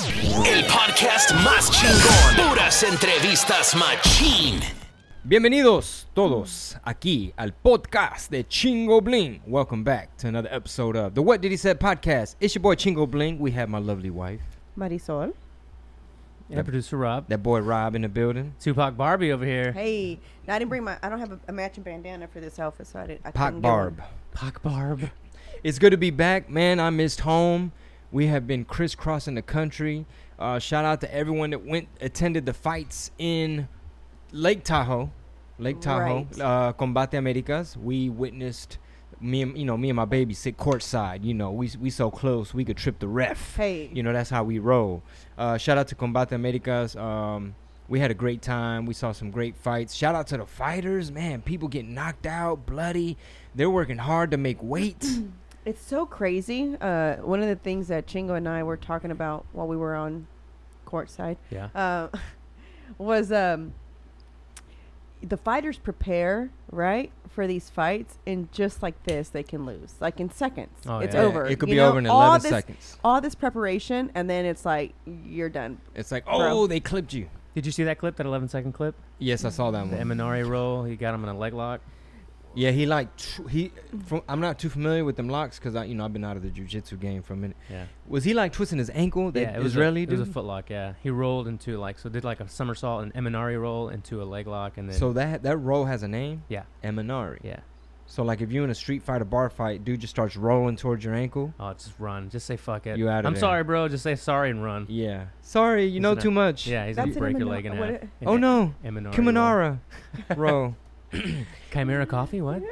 El podcast más chingón. Puras entrevistas machín. Bienvenidos todos aquí al podcast de Chingo Bling. Welcome back to another episode of the What Did He Said podcast. It's your boy Chingo Bling. We have my lovely wife, Marisol. That producer Rob. that boy Rob in the building. Tupac Barbie over here. Hey, now I didn't bring my. I don't have a, a matching bandana for this outfit, so I didn't. I Pac couldn't get one. Barb. Pac Barb. It's good to be back, man. I missed home. We have been crisscrossing the country. Uh, shout out to everyone that went attended the fights in Lake Tahoe, Lake Tahoe, Right. uh, Combate Americas. We witnessed me and you know me and my baby sit courtside. You know we we so close we could trip the ref. Hey. you know that's how we roll. Uh, shout out to Combate Americas. Um, we had a great time. We saw some great fights. Shout out to the fighters, man. People getting knocked out, bloody. They're working hard to make weight. It's so crazy. Uh, one of the things that Chingo and I were talking about while we were on courtside Yeah. uh, was um, the fighters prepare right for these fights, and just like this, they can lose. Like in seconds, Oh, it's yeah. over. It could You be know, over in all 11 this, seconds. All this preparation, and then it's like you're done. It's like, Bro. oh, they clipped you. Did you see that clip? That 11 second clip? Yes, I saw that The one. Imanari roll. He got him in a leg lock. Yeah, he like tr- he. From, I'm not too familiar with them locks because I, you know, I've been out of the jujitsu game for a minute. Yeah. Was he like twisting his ankle? That yeah, it was Israeli a, It was a foot lock. Yeah. He rolled into like so did like a somersault and Imanari roll into a leg lock and then so that that roll has a name, yeah Imanari. yeah. So like if you in a street fight or bar fight, dude just starts rolling towards your ankle. Oh, just run. Just say fuck it. You outta I'm there. sorry, bro. Just say sorry and run. Yeah. Sorry, you know Isn't too much. Yeah, he's That's gonna break your leg in what half. it- Oh no, Imanari. roll. Kimonara roll. Chimera coffee. What?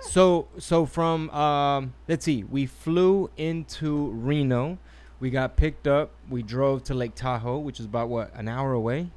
So so from um let's see, we flew into Reno. We got picked up. We drove to Lake Tahoe, which is about what an hour away.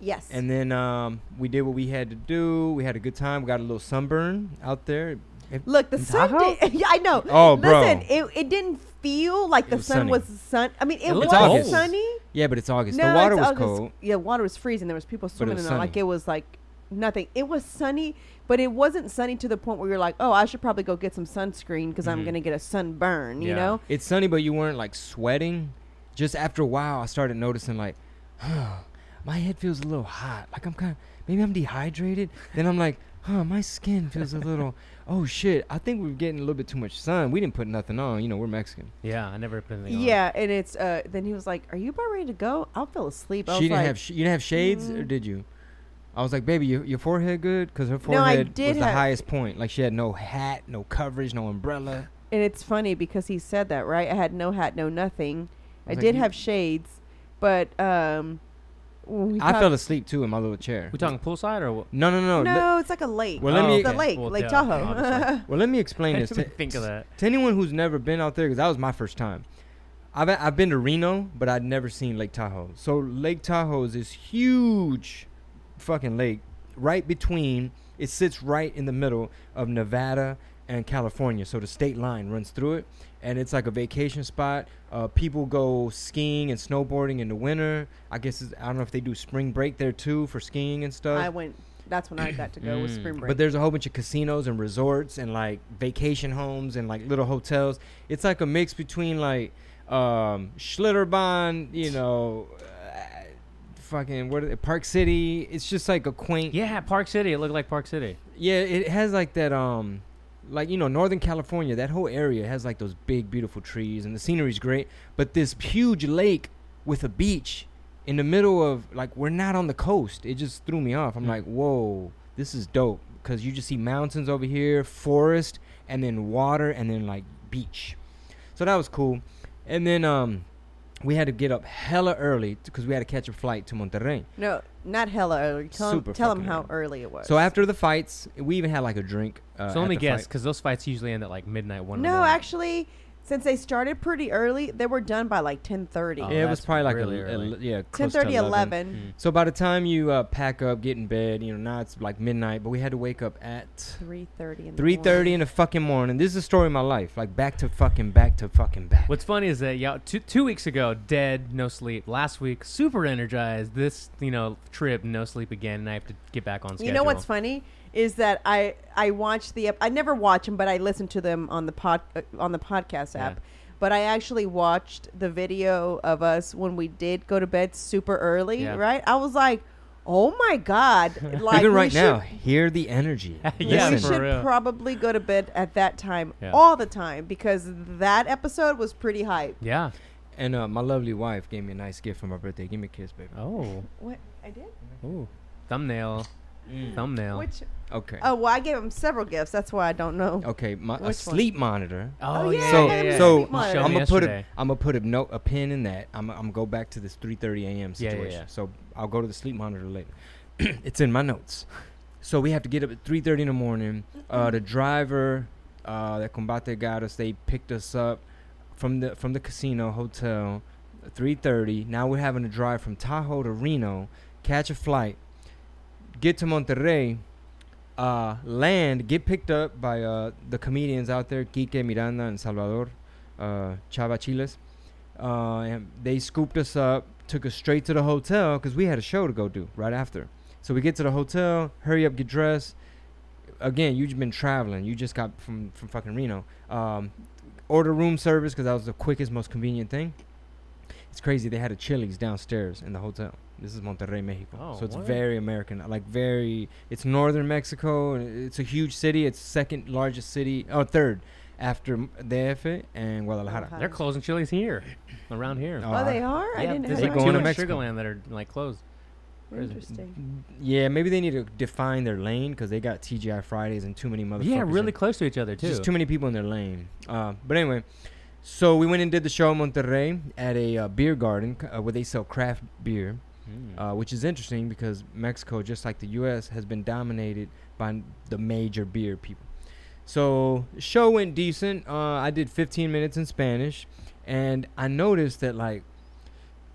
Yes. And then um, we did what we had to do. We had a good time. We got a little sunburn out there. It- Look, the sun. Tahoe? Did, yeah, I know. Oh, bro. Listen, it, it didn't feel like It the was sun sunny. was sun. I mean, it, It was looked August. sunny. yeah, but it's August. No, the water it's was August. cold. Yeah, water was freezing. There was people swimming was in it. Like it was like nothing. It was sunny, but it wasn't sunny to the point where you're like, oh, I should probably go get some sunscreen because I'm Mhm. gonna get a sunburn. You know? It's sunny, but you weren't like sweating. Just after a while, I started noticing like, my head feels a little hot. Like I'm kind of maybe I'm dehydrated. then I'm like, huh, my skin feels a little. Oh shit! I think we're getting a little bit too much sun. We didn't put nothing on. You know, we're Mexican. Yeah, I never put anything on. Yeah, and it's uh. Then he was like, "Are you about ready to go?" I'll fell asleep. I she was didn't like, have. Sh- you didn't have shades, or Mm. did you? I was like, baby, your, your forehead good? Because her No, forehead did was the have- highest point. Like she had no hat, no coverage, no umbrella. and it's funny because he said that right. I had no hat, no nothing. I I, was like, did have shades, but um, we I fell asleep too in my little chair. We talking poolside or what? No, no, no. No, le- it's like a lake. Well, let Oh, me- It's a okay. lake, Well, Lake yeah, Tahoe. well, let me explain this. To, think of that. to anyone who's never been out there, because that was my first time. I've I've been to Reno, but I'd never seen Lake Tahoe. So Lake Tahoe is this huge, fucking lake right between. It sits right in the middle of Nevada and California. So the state line runs through it, and it's like a vacation spot. Uh, people go skiing and snowboarding in the winter. I guess it's, I don't know if they do spring break there too for skiing and stuff. I went. That's when I got to go with Mm. spring break. But there's a whole bunch of casinos and resorts and like vacation homes and like little hotels. It's like a mix between like um Schlitterbahn, you know, fucking what Park City. It's just like a quaint. Yeah, Park City. It looked like Park City. Yeah, it has like that um like you know Northern California, that whole area has like those big beautiful trees and the scenery's great, but this huge lake with a beach in the middle of like we're not on the coast. It just threw me off. I'm Mm. like, "Whoa, this is dope." Cuz you just see mountains over here, forest, and then water and then like beach. So that was cool. And then um we had to get up hella early because we had to catch a flight to Monterrey. no, not hella early. Tell Super him, tell him how early. early it was. So after the fights, we even had like a drink. Uh, so let me guess, because those fights usually end at like midnight, one. no, actually, since they started pretty early, they were done by like ten thirty. Oh, yeah, it was probably like really a, early. a, yeah, Ten close to thirty, 11. eleven. Mm. So by the time you uh, pack up, get in bed, you know, now it's like midnight, but we had to wake up at Three thirty in the three thirty in the fucking morning. This is the story of my life, like back to fucking back to fucking back. What's funny is that yeah, two, two weeks ago, dead, no sleep. Last week, super energized. This you know trip, no sleep again, and I have to get back on schedule. You know what's funny is that I I watch the ep- I never watch them, but I listen to them on the pod uh, on the podcast Yeah. app. but I actually watched the video of us when we did go to bed super early. Yeah. Right? I was like, oh my god! Like Even right should- now, hear the energy. Yeah, we should real. probably go to bed at that time Yeah. all the time because that episode was pretty hype. Yeah. And uh, my lovely wife gave me a nice gift for my birthday. Give me a kiss, baby. Oh. What I did? Ooh. Thumbnail. Thumbnail. Which? Okay. Oh, well, I gave him several gifts. That's why I don't know. Okay, my a Which one? sleep monitor. Oh, Oh, yeah. yeah, so yeah, yeah. so Sleep monitor. Showed I'm gonna put a yesterday. I'm gonna put a note a pin in that. I'm I'm gonna go back to this 3:30 a.m. Yeah, yeah, situation. yeah. So I'll go to the sleep monitor later. it's in my notes. So we have to get up at 3:30 in the morning. Uh, the driver uh, that Combate got us, they picked us up from the from the casino hotel. 3:30. Now we're having to drive from Tahoe to Reno, catch a flight, get to Monterrey, uh, land, get picked up by uh, the comedians out there, Quique, Miranda, and Salvador, uh, Chava Chiles. Uh, and they scooped us up, took us straight to the hotel because we had a show to go do right after. So we get to the hotel, hurry up, get dressed. Again, you've been traveling. You just got from from fucking Reno. Um, order room service because that was the quickest, most convenient thing. It's crazy. They had a Chili's downstairs in the hotel. This is Monterrey, Mexico. Oh, so it's what? very American, like very. It's northern Mexico. It's a huge city. It's second largest city, or third, after DF and Guadalajara. Guadalajara. They're closing Chili's here. Around here. Oh, Oh, they are. I yeah, didn't there's have They like that. going to Mexico. Sugarland that are like closed. Interesting. Yeah, maybe they need to define their lane because they got TGI Fridays and too many motherfuckers. Yeah, really close to each other too. Just too many people in their lane. Uh, but anyway, so we went and did the show in Monterrey at a uh, beer garden uh, where they sell craft beer, Mm. uh, which is interesting because Mexico, just like the U.S., has been dominated by the major beer people. So show went decent. Uh, I did 15 minutes in Spanish, and I noticed that like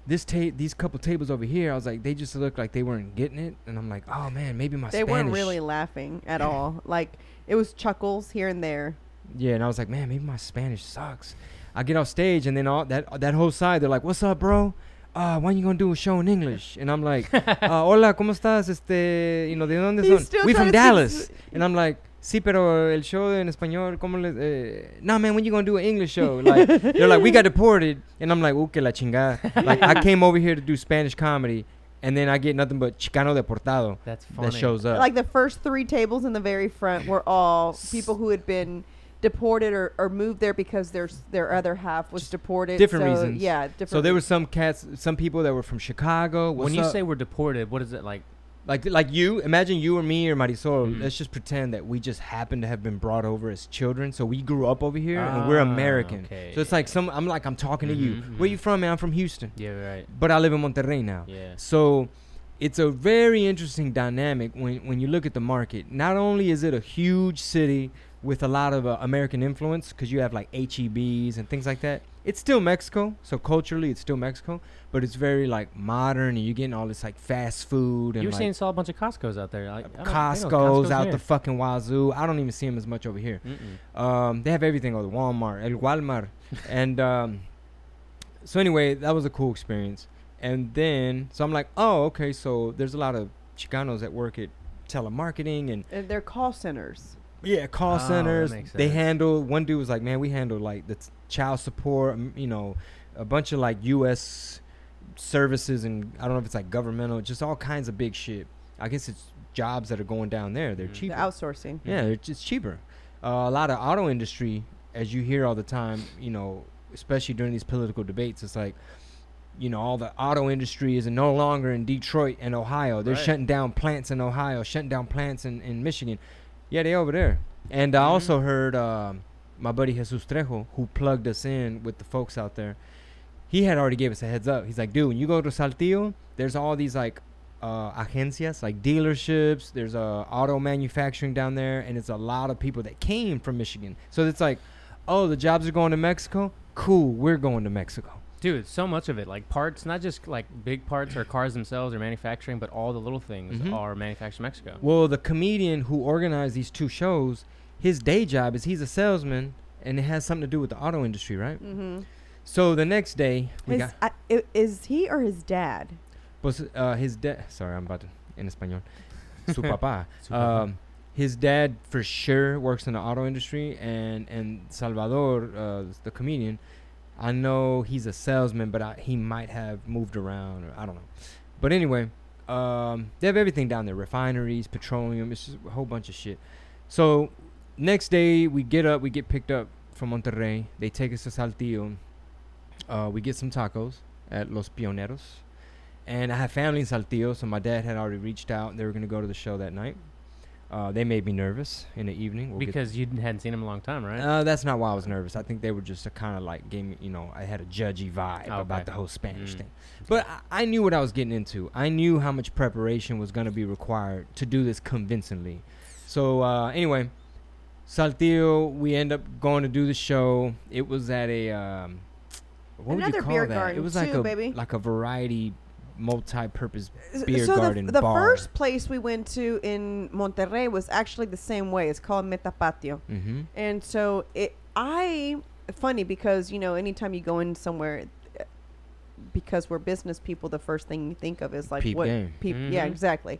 this ta- these couple tables over here, I was like, they just looked like they weren't getting it, and I'm like, oh man, maybe my They Spanish. weren't really laughing at all. Like it was chuckles here and there. Yeah, and I was like, man, maybe my Spanish sucks. I get off stage, and then all that that whole side, they're like, "What's up, bro? Uh, when you gonna do a show in English?" And I'm like, uh, "Hola, cómo estás? Este, you know, ¿de dónde son? We trying from Dallas." speak- And I'm like, "Sí, pero el show en español, cómo le? Eh, no, man, when you gonna do an English show?" Like, they're like, "We got deported," and I'm like, "Uh, que la chingada." Like, I came over here to do Spanish comedy, and then I get nothing but Chicano deportado That's funny. that shows up. Like the first three tables in the very front were all people who had been deported or, or moved there because their their other half was deported. different so, reasons. Yeah, different. so there were some cats, some people that were from Chicago. when you up? say we're deported, what is it like? like like you imagine you or me or marisol Mhm. let's just pretend that we just happen to have been brought over as children so we grew up over here and we're Ah, american okay. so it's like some i'm like i'm talking to you Mhm, where mhm. you from man i'm from houston Yeah, right. but i live in monterrey now Yeah. so it's a very interesting dynamic when, when you look at the market. Not only is it a huge city with a lot of uh, American influence, because you have like HEBs and things like that. It's still Mexico, so culturally it's still Mexico, but it's very like modern, and you're getting all this like fast food and You were like saying saw a bunch of Costco's out there. Like, I don't- I know Costco's out here. the fucking wazoo. I don't even see them as much over here. Um, they have everything over Walmart, El Walmart, and um, so anyway, that was a cool experience. And then, so I'm like, oh, okay. So there's a lot of Chicanos that work at telemarketing and Uh, they're call centers. Yeah, call Oh, centers. makes They handle. One dude was like, man, we handle like the t- child support. You know, a bunch of like U.S. services and I don't know if it's like governmental, just all kinds of big shit. I guess it's jobs that are going down there. They're Mhm. cheaper. The outsourcing. Yeah, it's just cheaper. Uh, a lot of auto industry, as you hear all the time, you know, especially during these political debates, it's like, you know, all the auto industry is no longer in Detroit and Ohio. They're Right. shutting down plants in Ohio, shutting down plants in, in Michigan. Yeah, they over there. And I Mhm. also heard um, my buddy Jesus Trejo, who plugged us in with the folks out there. He had already gave us a heads up. He's like, dude, when you go to Saltillo, there's all these like uh, agencias, like dealerships. There's uh, auto manufacturing down there, and it's a lot of people that came from Michigan. So it's like, oh, the jobs are going to Mexico. Cool, we're going to Mexico. Dude, so much of it, like parts, not just like big parts or cars themselves or manufacturing, but all the little things Mhm. are manufactured in Mexico. Well, the comedian who organized these two shows, his day job is he's a salesman, and it has something to do with the auto industry, right? Mm-hmm. So the next day, we His, got I, i- is he or his dad? was uh, his dad. Sorry, I'm about to in español. Su papá. Su papá. Um, his dad for sure works in the auto industry, and and Salvador, uh, the comedian, I know he's a salesman, but I, he might have moved around, or I don't know. But anyway, um, they have everything down there: refineries, petroleum. It's just a whole bunch of shit. So next day, we get up, we get picked up from Monterrey. They take us to Saltillo. Uh, we get some tacos at Los Pioneros. And I have family in Saltillo, so my dad had already reached out. They were going to go to the show that night. Uh, they made me nervous in the evening. We'll because you hadn't seen him in a long time, right? uh, that's not why I was nervous. I think they were just a kind of like gave me, you know, I had a judgy vibe Okay. about the whole Spanish Mm. thing. But I, I knew what I was getting into. I knew how much preparation was going to be required to do this convincingly. So uh, anyway, Saltillo, we end up going to do the show. It was at a um, what would you call beer that? garden it was like too, a baby. like a variety, multi-purpose beer so garden the, the bar. first place we went to in Monterrey was actually the same way. It's called Metapatio. Mm-hmm. And so it, I, funny because you know, anytime you go in somewhere, because we're business people, the first thing you think of is like Peep what game. peep. Yeah, exactly.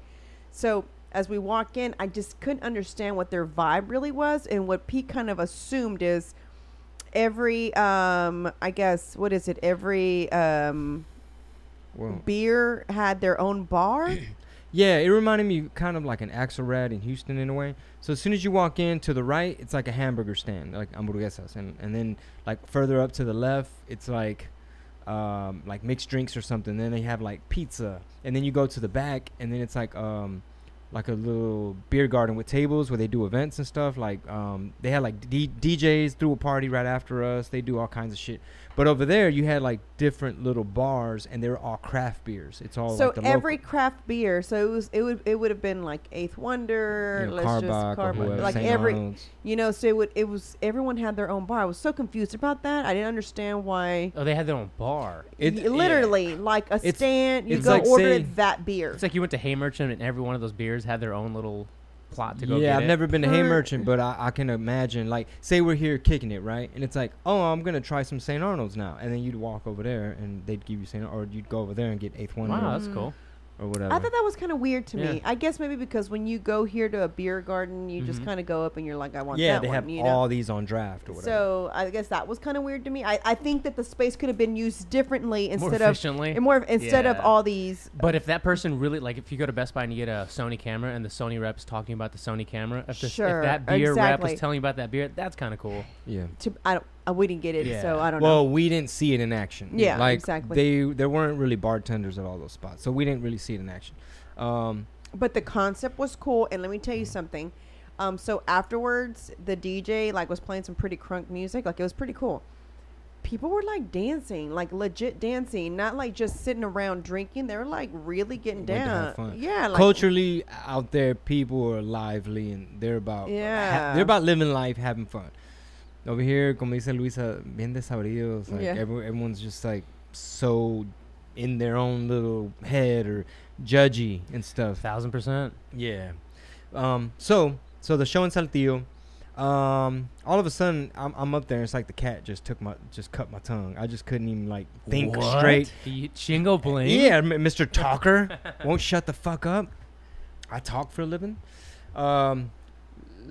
So as we walk in, I just couldn't understand what their vibe really was, and what Pete kind of assumed is every, um, I guess, what is it? Every um, Well, beer had their own bar. Yeah, it reminded me kind of like an Axelrad in Houston in a way. So as soon as you walk in to the right, it's like a hamburger stand, like hamburguesas, and and then like further up to the left, it's like um, like mixed drinks or something. Then they have like pizza, and then you go to the back, and then it's like um, like a little beer garden with tables where they do events and stuff. Like um, they had like D- DJs threw a party right after us. They do all kinds of shit. But over there, you had like different little bars, and they were all craft beers. It's all so like the every local. craft beer, so it was it would it would have been like Eighth Wonder, you know, let's just Karbach or Karbach, like St. every Arnold's. you know. So it would it was everyone had their own bar. I was so confused about that. I didn't understand why. oh, they had their own bar. It- Y- literally like a It's- stand. You go like order say- that beer. It's like you went to Hay Merchant, and every one of those beers had their own little plot to go yeah, get I've it. never been to Hay Merchant, but I, I can imagine. Like, say we're here kicking it, right? And it's like, oh, I'm gonna try some St. Arnold's now, and then you'd walk over there, and they'd give you St. or you'd go over there and get Eighth Wonder Wow, that's cool. Or whatever. I thought that was kind of weird to me. I guess maybe because when you go here to a beer garden, you just Mhm. kind of go up and you're like, I want yeah, that they one. have you know? all these on draft or whatever. So I guess that was kind of weird to me. I, I think that the space could have been used differently More instead of efficiently. and more instead of all these. But if that person really like, if you go to Best Buy and you get a Sony camera and the Sony rep's talking about the Sony camera, if, the, Sure, if that beer rep exactly. was telling you about that beer, that's kind of cool. yeah. To, I don't. I, we didn't get it, Yeah. so I don't know. Well, we didn't see it in action. Yeah, like exactly. They there weren't really bartenders at all those spots, so we didn't really see it in action. Um, But the concept was cool, and let me tell you something. Um, so afterwards, the DJ like was playing some pretty crunk music. Like it was pretty cool. People were like dancing, like legit dancing, not like just sitting around drinking. They were like really getting down. Yeah, like culturally out there, people are lively and they're about Yeah. they're about living life, having fun. Over here, como dice Luisa, bien desabridos. Like Yeah. every, everyone's just like so in their own little head or judgy and stuff. Thousand percent. Yeah. Um. So so the show in Saltillo. Um. All of a sudden, I'm, I'm up there. and It's like the cat just took my just cut my tongue. I just couldn't even like think What? straight. Y- Chingo Bling. Yeah, M- Mr. Talker won't shut the fuck up. I talk for a living. Um,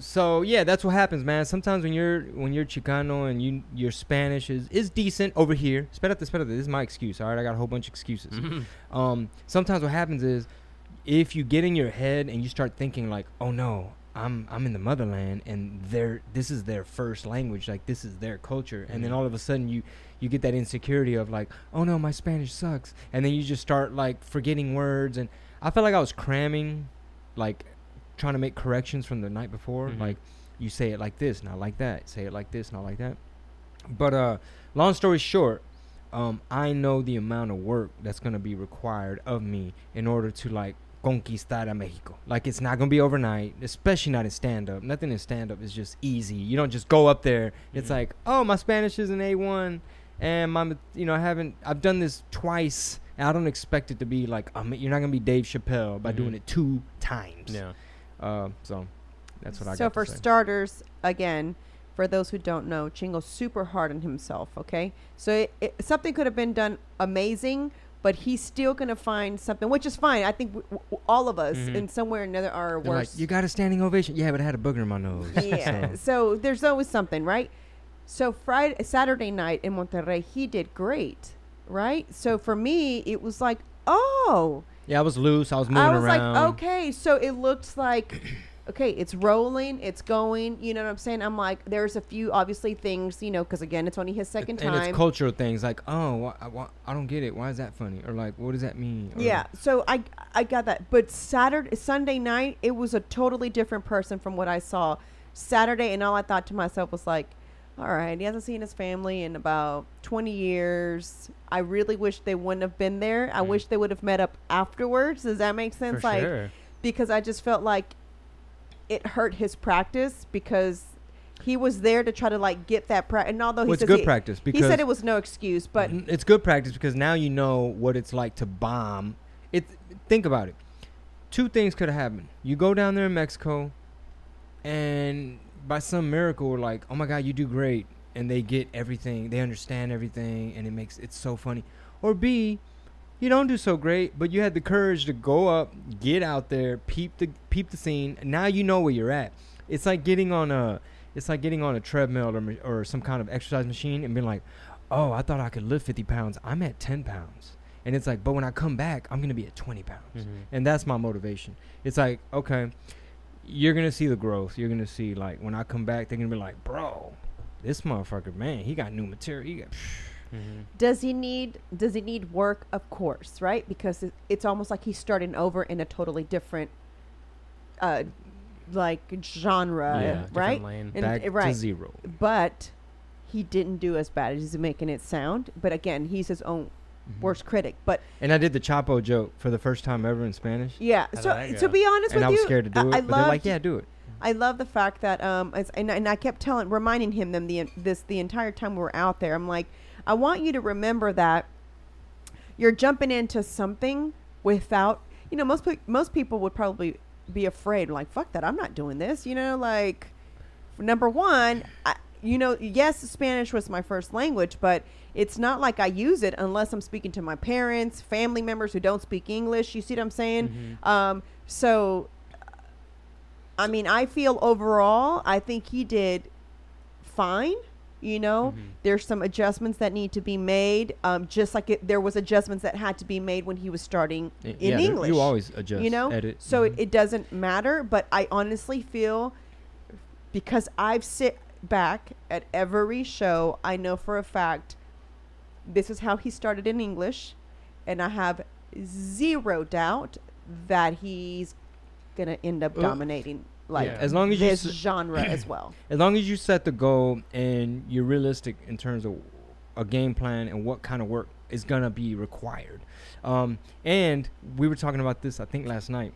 so yeah, that's what happens, man. Sometimes when you're when you're Chicano and you your Spanish is is decent over here. Espérate, espérate. This is my excuse. All right, I got a whole bunch of excuses. Mhm. Um, sometimes what happens is if you get in your head and you start thinking like, oh no, I'm I'm in the motherland and their this is their first language, like this is their culture, and then Mhm. all of a sudden you you get that insecurity of like, oh no, my Spanish sucks, and then you just start like forgetting words, and I felt like I was cramming, like trying to make corrections from the night before, Mhm. like you say it like this, not like that, say it like this, not like that. But uh, long story short, um, I know the amount of work that's gonna be required of me in order to like conquistar a Mexico. Like it's not gonna be overnight, especially not in stand up. Nothing in stand up is just easy. You don't just go up there. It's Mhm. like, oh, my Spanish is an A one, and my, you know, I haven't. I've done this twice. And I don't expect it to be like, um, you're not gonna be Dave Chappelle by Mhm. doing it two times. Yeah. Uh, so that's what I so got So for to say. starters, again, for those who don't know, Chingo's super hard on himself. Okay, so it, it, something could have been done amazing, but he's still gonna find something, which is fine. I think w- w- all of us, Mhm. in somewhere or another, are They're worse. like, you got a standing ovation. Yeah, but I had a booger in my nose. yeah. So, So there's always something, right? So Friday, Saturday night in Monterrey, he did great, right? So for me, it was like, oh, Yeah, I was loose. I was moving I was around. like, okay, so it looks like, okay, it's rolling, it's going. You know what I'm saying? I'm like, there's a few obviously things, you know, because again, it's only his second and time. it's cultural things like, oh, why, why, I don't get it. Why is that funny? Or like, what does that mean? Or- Yeah, so I I got that, but Saturday Sunday night it was a totally different person from what I saw Saturday, and all I thought to myself was like, all right, he hasn't seen his family in about twenty years. I really wish they wouldn't have been there. I Mm. wish they would have met up afterwards. Does that make For sense? like sure. because I just felt like it hurt his practice because. He was there to try to like get that practice, and although he Well, it's good he, practice he said it was no excuse, but it's good practice because now you know what it's like to bomb. It. Think about it. Two things could have happened. You go down there in Mexico, and by some miracle, like, oh my God, you do great, and they get everything, they understand everything, and it makes it so funny. Or B, you don't do so great, but you had the courage to go up, get out there, peep the peep the scene. Now you know where you're at. It's like getting on a, it's like getting on a treadmill or, or some kind of exercise machine and being like, oh, I thought I could lift 50 pounds. I'm at 10 pounds. And it's like, but when I come back, I'm going to be at 20 pounds. Mhm. And that's my motivation. It's like, okay, you're going to see the growth. You're going to see, like, when I come back, they're going to be like, bro, this motherfucker, man, he got new material. He got, Mhm. Does he need Does he need work? Of course, right? Because it's almost like he's starting over in a totally different, uh, like genre, Yeah, right? lane. And- back right. to zero. But he didn't do as bad as he's making it sound. But again, he's his own Mm-hmm. worst critic. But And I did the Chapo joke for the first time ever in Spanish. yeah, How so to be honest And with I was you, scared to do I, it. I but they're like, yeah, do it. I love the fact that um, it's, and, and I kept telling, reminding him them the this the entire time we were out there. I'm like, I want you to remember that you're jumping into something without, you know, most pe- most people would probably be afraid, like, fuck that, I'm not doing this. You know, like, number one, I, you know, yes, Spanish was my first language, but it's not like I use it unless I'm speaking to my parents, family members who don't speak English. You see what I'm saying? Um, so I mean, I feel overall, I think he did fine. You know, Mhm. there's some adjustments that need to be made. Um, just like it, there was adjustments that had to be made when he was starting in yeah, English. You always adjust, you know, edit. so Mhm. it, it doesn't matter. But I honestly feel because I've sit back at every show, I know for a fact this is how he started in English, and I have zero doubt that he's gonna end up dominating like Yeah. As long as you this s- genre as well. As long as you set the goal and you're realistic in terms of a game plan and what kind of work is gonna be required. Um, and we were talking about this, I think, last night.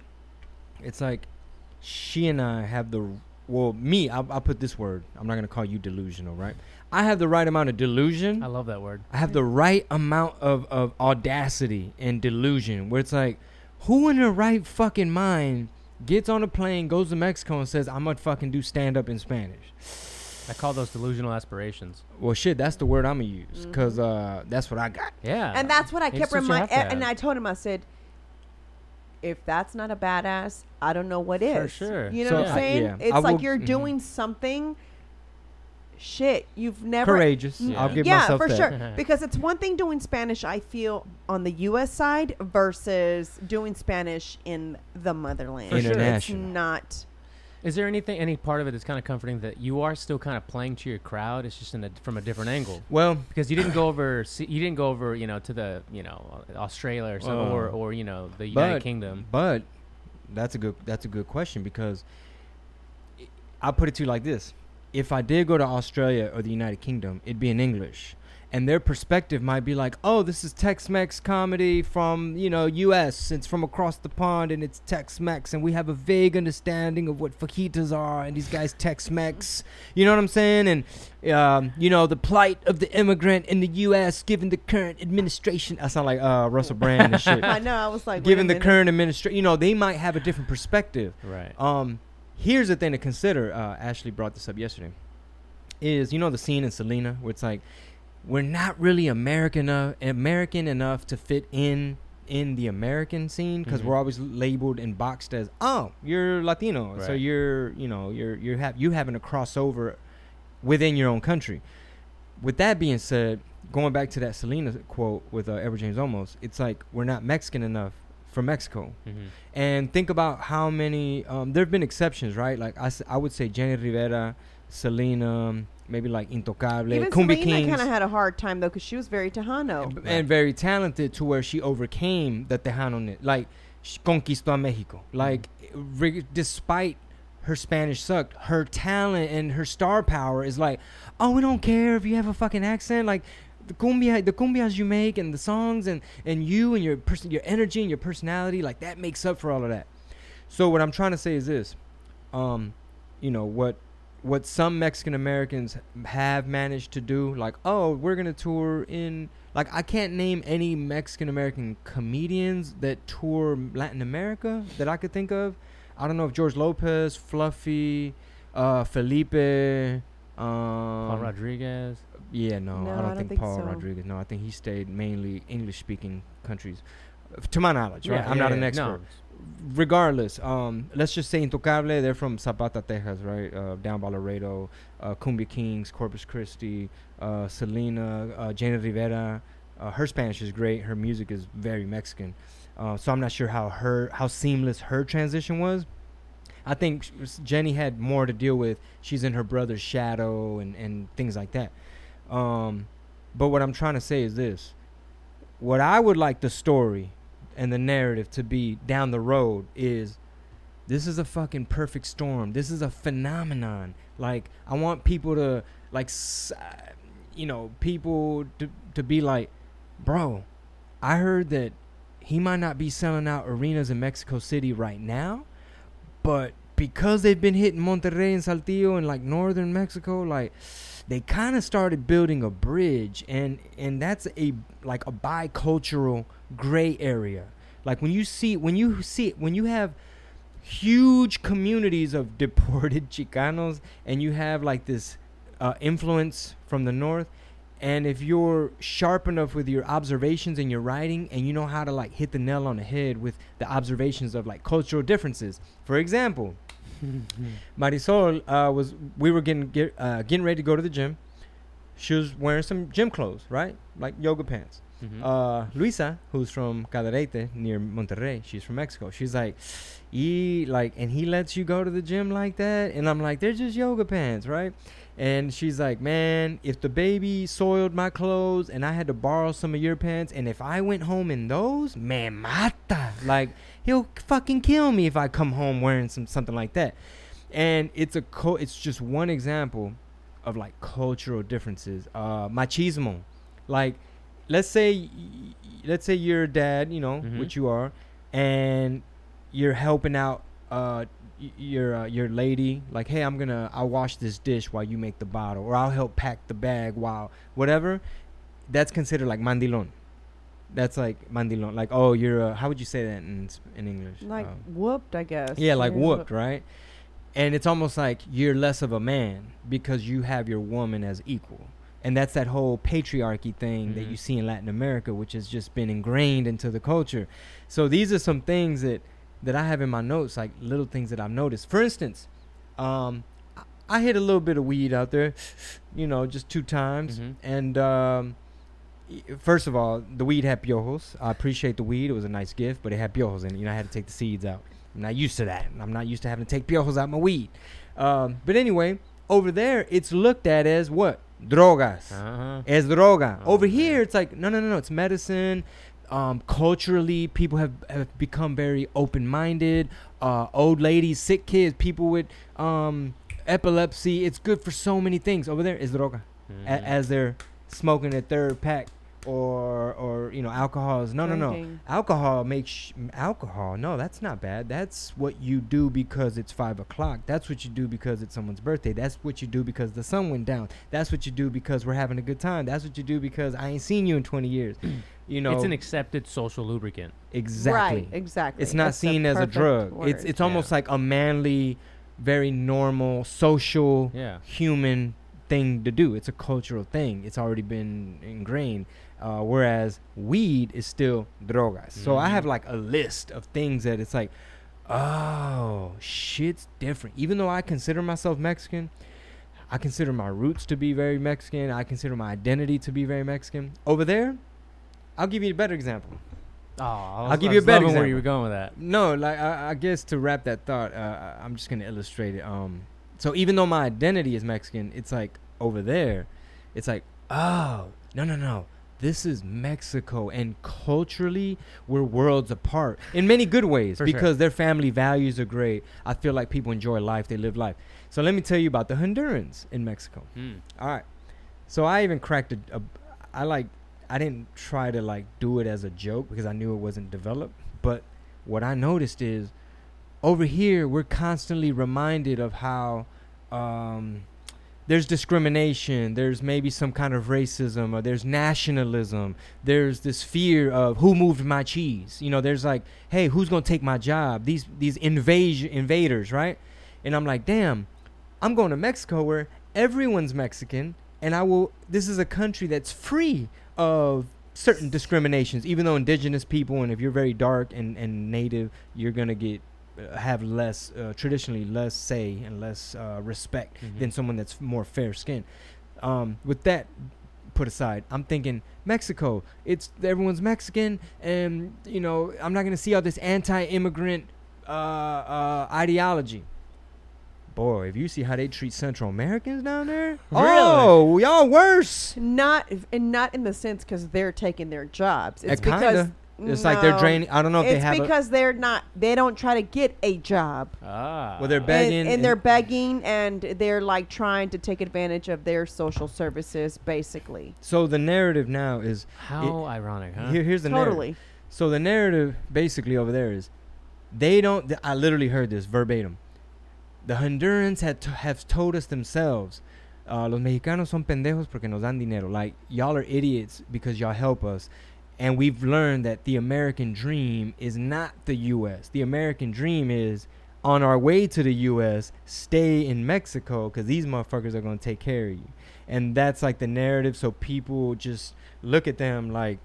It's like she and I have the well, me. I'll, I'll put this word. I'm not gonna call you delusional, right? I have the right amount of delusion. I love that word. I have the right amount of, of audacity and delusion where it's like, who in their right fucking mind gets on a plane, goes to Mexico, and says, I'm gonna fucking do stand up in Spanish? I call those delusional aspirations. Well, shit, that's the word I'm gonna use because uh, that's what I got. Yeah. and that's what I kept what reminding. And. I told him, I said, if that's not a badass, I don't know what is. For sure. You know So, what I'm I- saying? yeah, It's I like will- you're mhm. doing something. Shit, you've never Courageous. Mm, I'll give yeah, myself for that. sure. Because it's one thing doing Spanish, I feel, on the U.S. side versus doing Spanish in the motherland. For sure. It's not. Is there anything, any part of it that's kind of comforting that you are still kind of playing to your crowd? It's just in a, from a different angle Well, because you didn't go over, you didn't go over, you know, to the, you know, Australia or some, Uh, or, or you know, the United but Kingdom. but that's a good that's a good question because i- put it to you like this: If I did go to Australia or the United Kingdom, it'd be in English, and their perspective might be like, "Oh, this is Tex-Mex comedy from you know U.S. It's from across the pond, and it's Tex-Mex, and we have a vague understanding of what fajitas are, and these guys Tex-Mex, you know what I'm saying? And um, you know the plight of the immigrant in the U.S. given the current administration. I sound like uh, Russell Brand and shit." I know. I was like, given the minute. current administration, you know, they might have a different perspective. Right. Um, here's the thing to consider. Uh, Ashley brought this up yesterday. Is you know the scene in Selena where it's like we're not really American enough, American enough to fit in in the American scene because Mhm. we're always labeled and boxed as oh you're Latino, so you're you know you're you're have you having a crossover within your own country. With that being said, going back to that Selena quote with uh, Edward James Olmos, it's like we're not Mexican enough for Mexico. Mhm. And think about how many. Um, there have been exceptions, right? Like I, I would say Jenni Rivera, Selena, maybe like Intocable, Even Cumbia Selena Kings, kind of had a hard time though, because she was very Tejano. and, and very talented to where she overcame the Tejano. ni- Like she conquistó a Mexico. Like re- despite her Spanish sucked, her talent and her star power is like, oh, we don't care if you have a fucking accent. Like the cumbia, the cumbias you make and the songs and and you and your person, your energy and your personality, like that makes up for all of that. So what I'm trying to say is this, um, you know what what some Mexican Americans have managed to do, like oh we're gonna tour in like I can't name any Mexican American comedians that tour Latin America that I could think of. I don't know if George Lopez, Fluffy, uh, Felipe, um, Rodriguez. Yeah, no, No, I, don't think, Paul so. Rodriguez. No, I think he stayed mainly English-speaking countries, Uh, to my knowledge. Right, Yeah, I'm yeah, not yeah. an No. expert. Regardless, um, let's just say Intocable. They're from Zapata, Texas, right, uh, down by Laredo. Uh, Cumbia Kings, Corpus Christi, uh, Selena, uh, Jenni Rivera. Uh, her Spanish is great. Her music is very Mexican. Uh, so I'm not sure how her how seamless her transition was. I think Jenni had more to deal with. She's in her brother's shadow and, and things like that. Um, but what I'm trying to say is this: what I would like the story and the narrative to be down the road is this is a fucking perfect storm. This is a phenomenon. Like I want people to like, you know, people to to be like, bro, I heard that he might not be selling out arenas in Mexico City right now, but because they've been hitting Monterrey and Saltillo and like northern Mexico, like they kind of started building a bridge, and and that's a like a bicultural gray area. Like when you see when you see when you have huge communities of deported Chicanos, and you have like this uh, influence from the north. And if you're sharp enough with your observations and your writing, and you know how to like hit the nail on the head with the observations of like cultural differences, for example, Marisol uh, was we were getting get, uh, getting ready to go to the gym. She was wearing some gym clothes, right, like yoga pants. Mhm. Uh, Luisa, who's from Cadereyta near Monterrey, she's from Mexico. She's like, he like, and he lets you go to the gym like that, and I'm like, they're just yoga pants, right? And she's like, man, if the baby soiled my clothes and I had to borrow some of your pants, and if I went home in those, man, mata, like he'll fucking kill me if I come home wearing some something like that. And it's a co- it's just one example of like cultural differences. Uh, machismo, like let's say let's say you're a dad, you know, Mhm. which you are, and you're helping out uh your uh, your lady like hey i'm gonna i'll wash this dish while you make the bottle or i'll help pack the bag while whatever that's considered like mandilon that's like mandilon like oh you're uh, how would you say that in in english Like Um, whooped, I guess. yeah, like You're whooped, right? And it's almost like you're less of a man because you have your woman as equal. And that's that whole patriarchy thing that Mhm. you see in Latin America, which has just been ingrained into the culture. So these are some things that that I have in my notes, like little things that I've noticed. For instance, um, I- I hit a little bit of weed out there, you know, just two times, Mhm. and um, y- first of all, the weed had piojos. I appreciate the weed; it was a nice gift, but it had piojos in it. You know, I had to take the seeds out. I'm not used to that. I'm not used to having to take piojos out my weed. Um, but anyway, over there, it's looked at as what? Drogas. Uh-huh. As droga. Oh, over man. here, it's like, no, no, no, no. It's medicine. Um, culturally, people have, have become very open minded. Uh, old ladies, sick kids, people with um, epilepsy. It's good for so many things. Over there is droga a- Mhm. as they're smoking their third pack or or you know alcohol is no no no alcohol makes sh- alcohol no that's not bad that's what you do because it's five o'clock that's what you do because it's someone's birthday that's what you do because the sun went down that's what you do because we're having a good time that's what you do because i ain't seen you in 20 years you know it's an accepted social lubricant. exactly Right, exactly. it's not That's seen as a drug word. it's it's Yeah. almost like a manly very normal social Yeah. human thing to do. It's a cultural thing. It's already been ingrained. Uh, whereas weed is still drogas. So I have Mhm. like a list of things that it's like, oh, shit's different. Even though I consider myself Mexican, I consider my roots to be very Mexican. I consider my identity to be very Mexican. Over there, I'll give you a better example. Oh, I'll give you a better example. Where you were going with that? No, like I, I guess to wrap that thought, uh, I'm just gonna illustrate it. Um, so even though my identity is Mexican, it's like over there, it's like, oh no no no, this is Mexico, and culturally we're worlds apart in many good ways For sure. because their family values are great. I feel like people enjoy life, they live life. So let me tell you about the Hondurans in Mexico. Hmm. All right. So I even cracked a, a I like I didn't try to like do it as a joke because I knew it wasn't developed, but what I noticed is over here we're constantly reminded of how um there's discrimination, there's maybe some kind of racism or there's nationalism, there's this fear of who moved my cheese. You know, there's like, hey, who's to take my job? These these invasion invaders, right? And I'm like, damn, I'm going to Mexico where everyone's Mexican, and I will. This is a country that's free of certain discriminations. Even though indigenous people, and if you're very dark and, and native, you're gonna get have less uh, traditionally less say and less uh, respect Mhm. than someone that's more fair skinned. Um, with that put aside, I'm thinking Mexico. It's everyone's Mexican, and you know I'm not gonna see all this anti-immigrant uh, uh, ideology. Boy, if you see how they treat Central Americans down there, oh, y'all worse. Not and not in the sense because they're taking their jobs. It's because It's like they're no, draining. I don't know if they It's have. a, because they're not. They don't try to get a job. Ah. Well, they're And, begging and they're begging and they're like trying to take advantage of their social services basically so the narrative now is How ironic, huh? here. Here's the narrative. totally So the narrative basically over there is they don't. th- I literally heard this verbatim. The Hondurans had to, have told us themselves, uh, "Los mexicanos son pendejos porque nos dan dinero." Like y'all are idiots because y'all help us, and we've learned that the American dream is not the U.S. The American dream is on our way to the U.S. Stay in Mexico because these motherfuckers are gonna take care of you, and that's like the narrative. So people just look at them like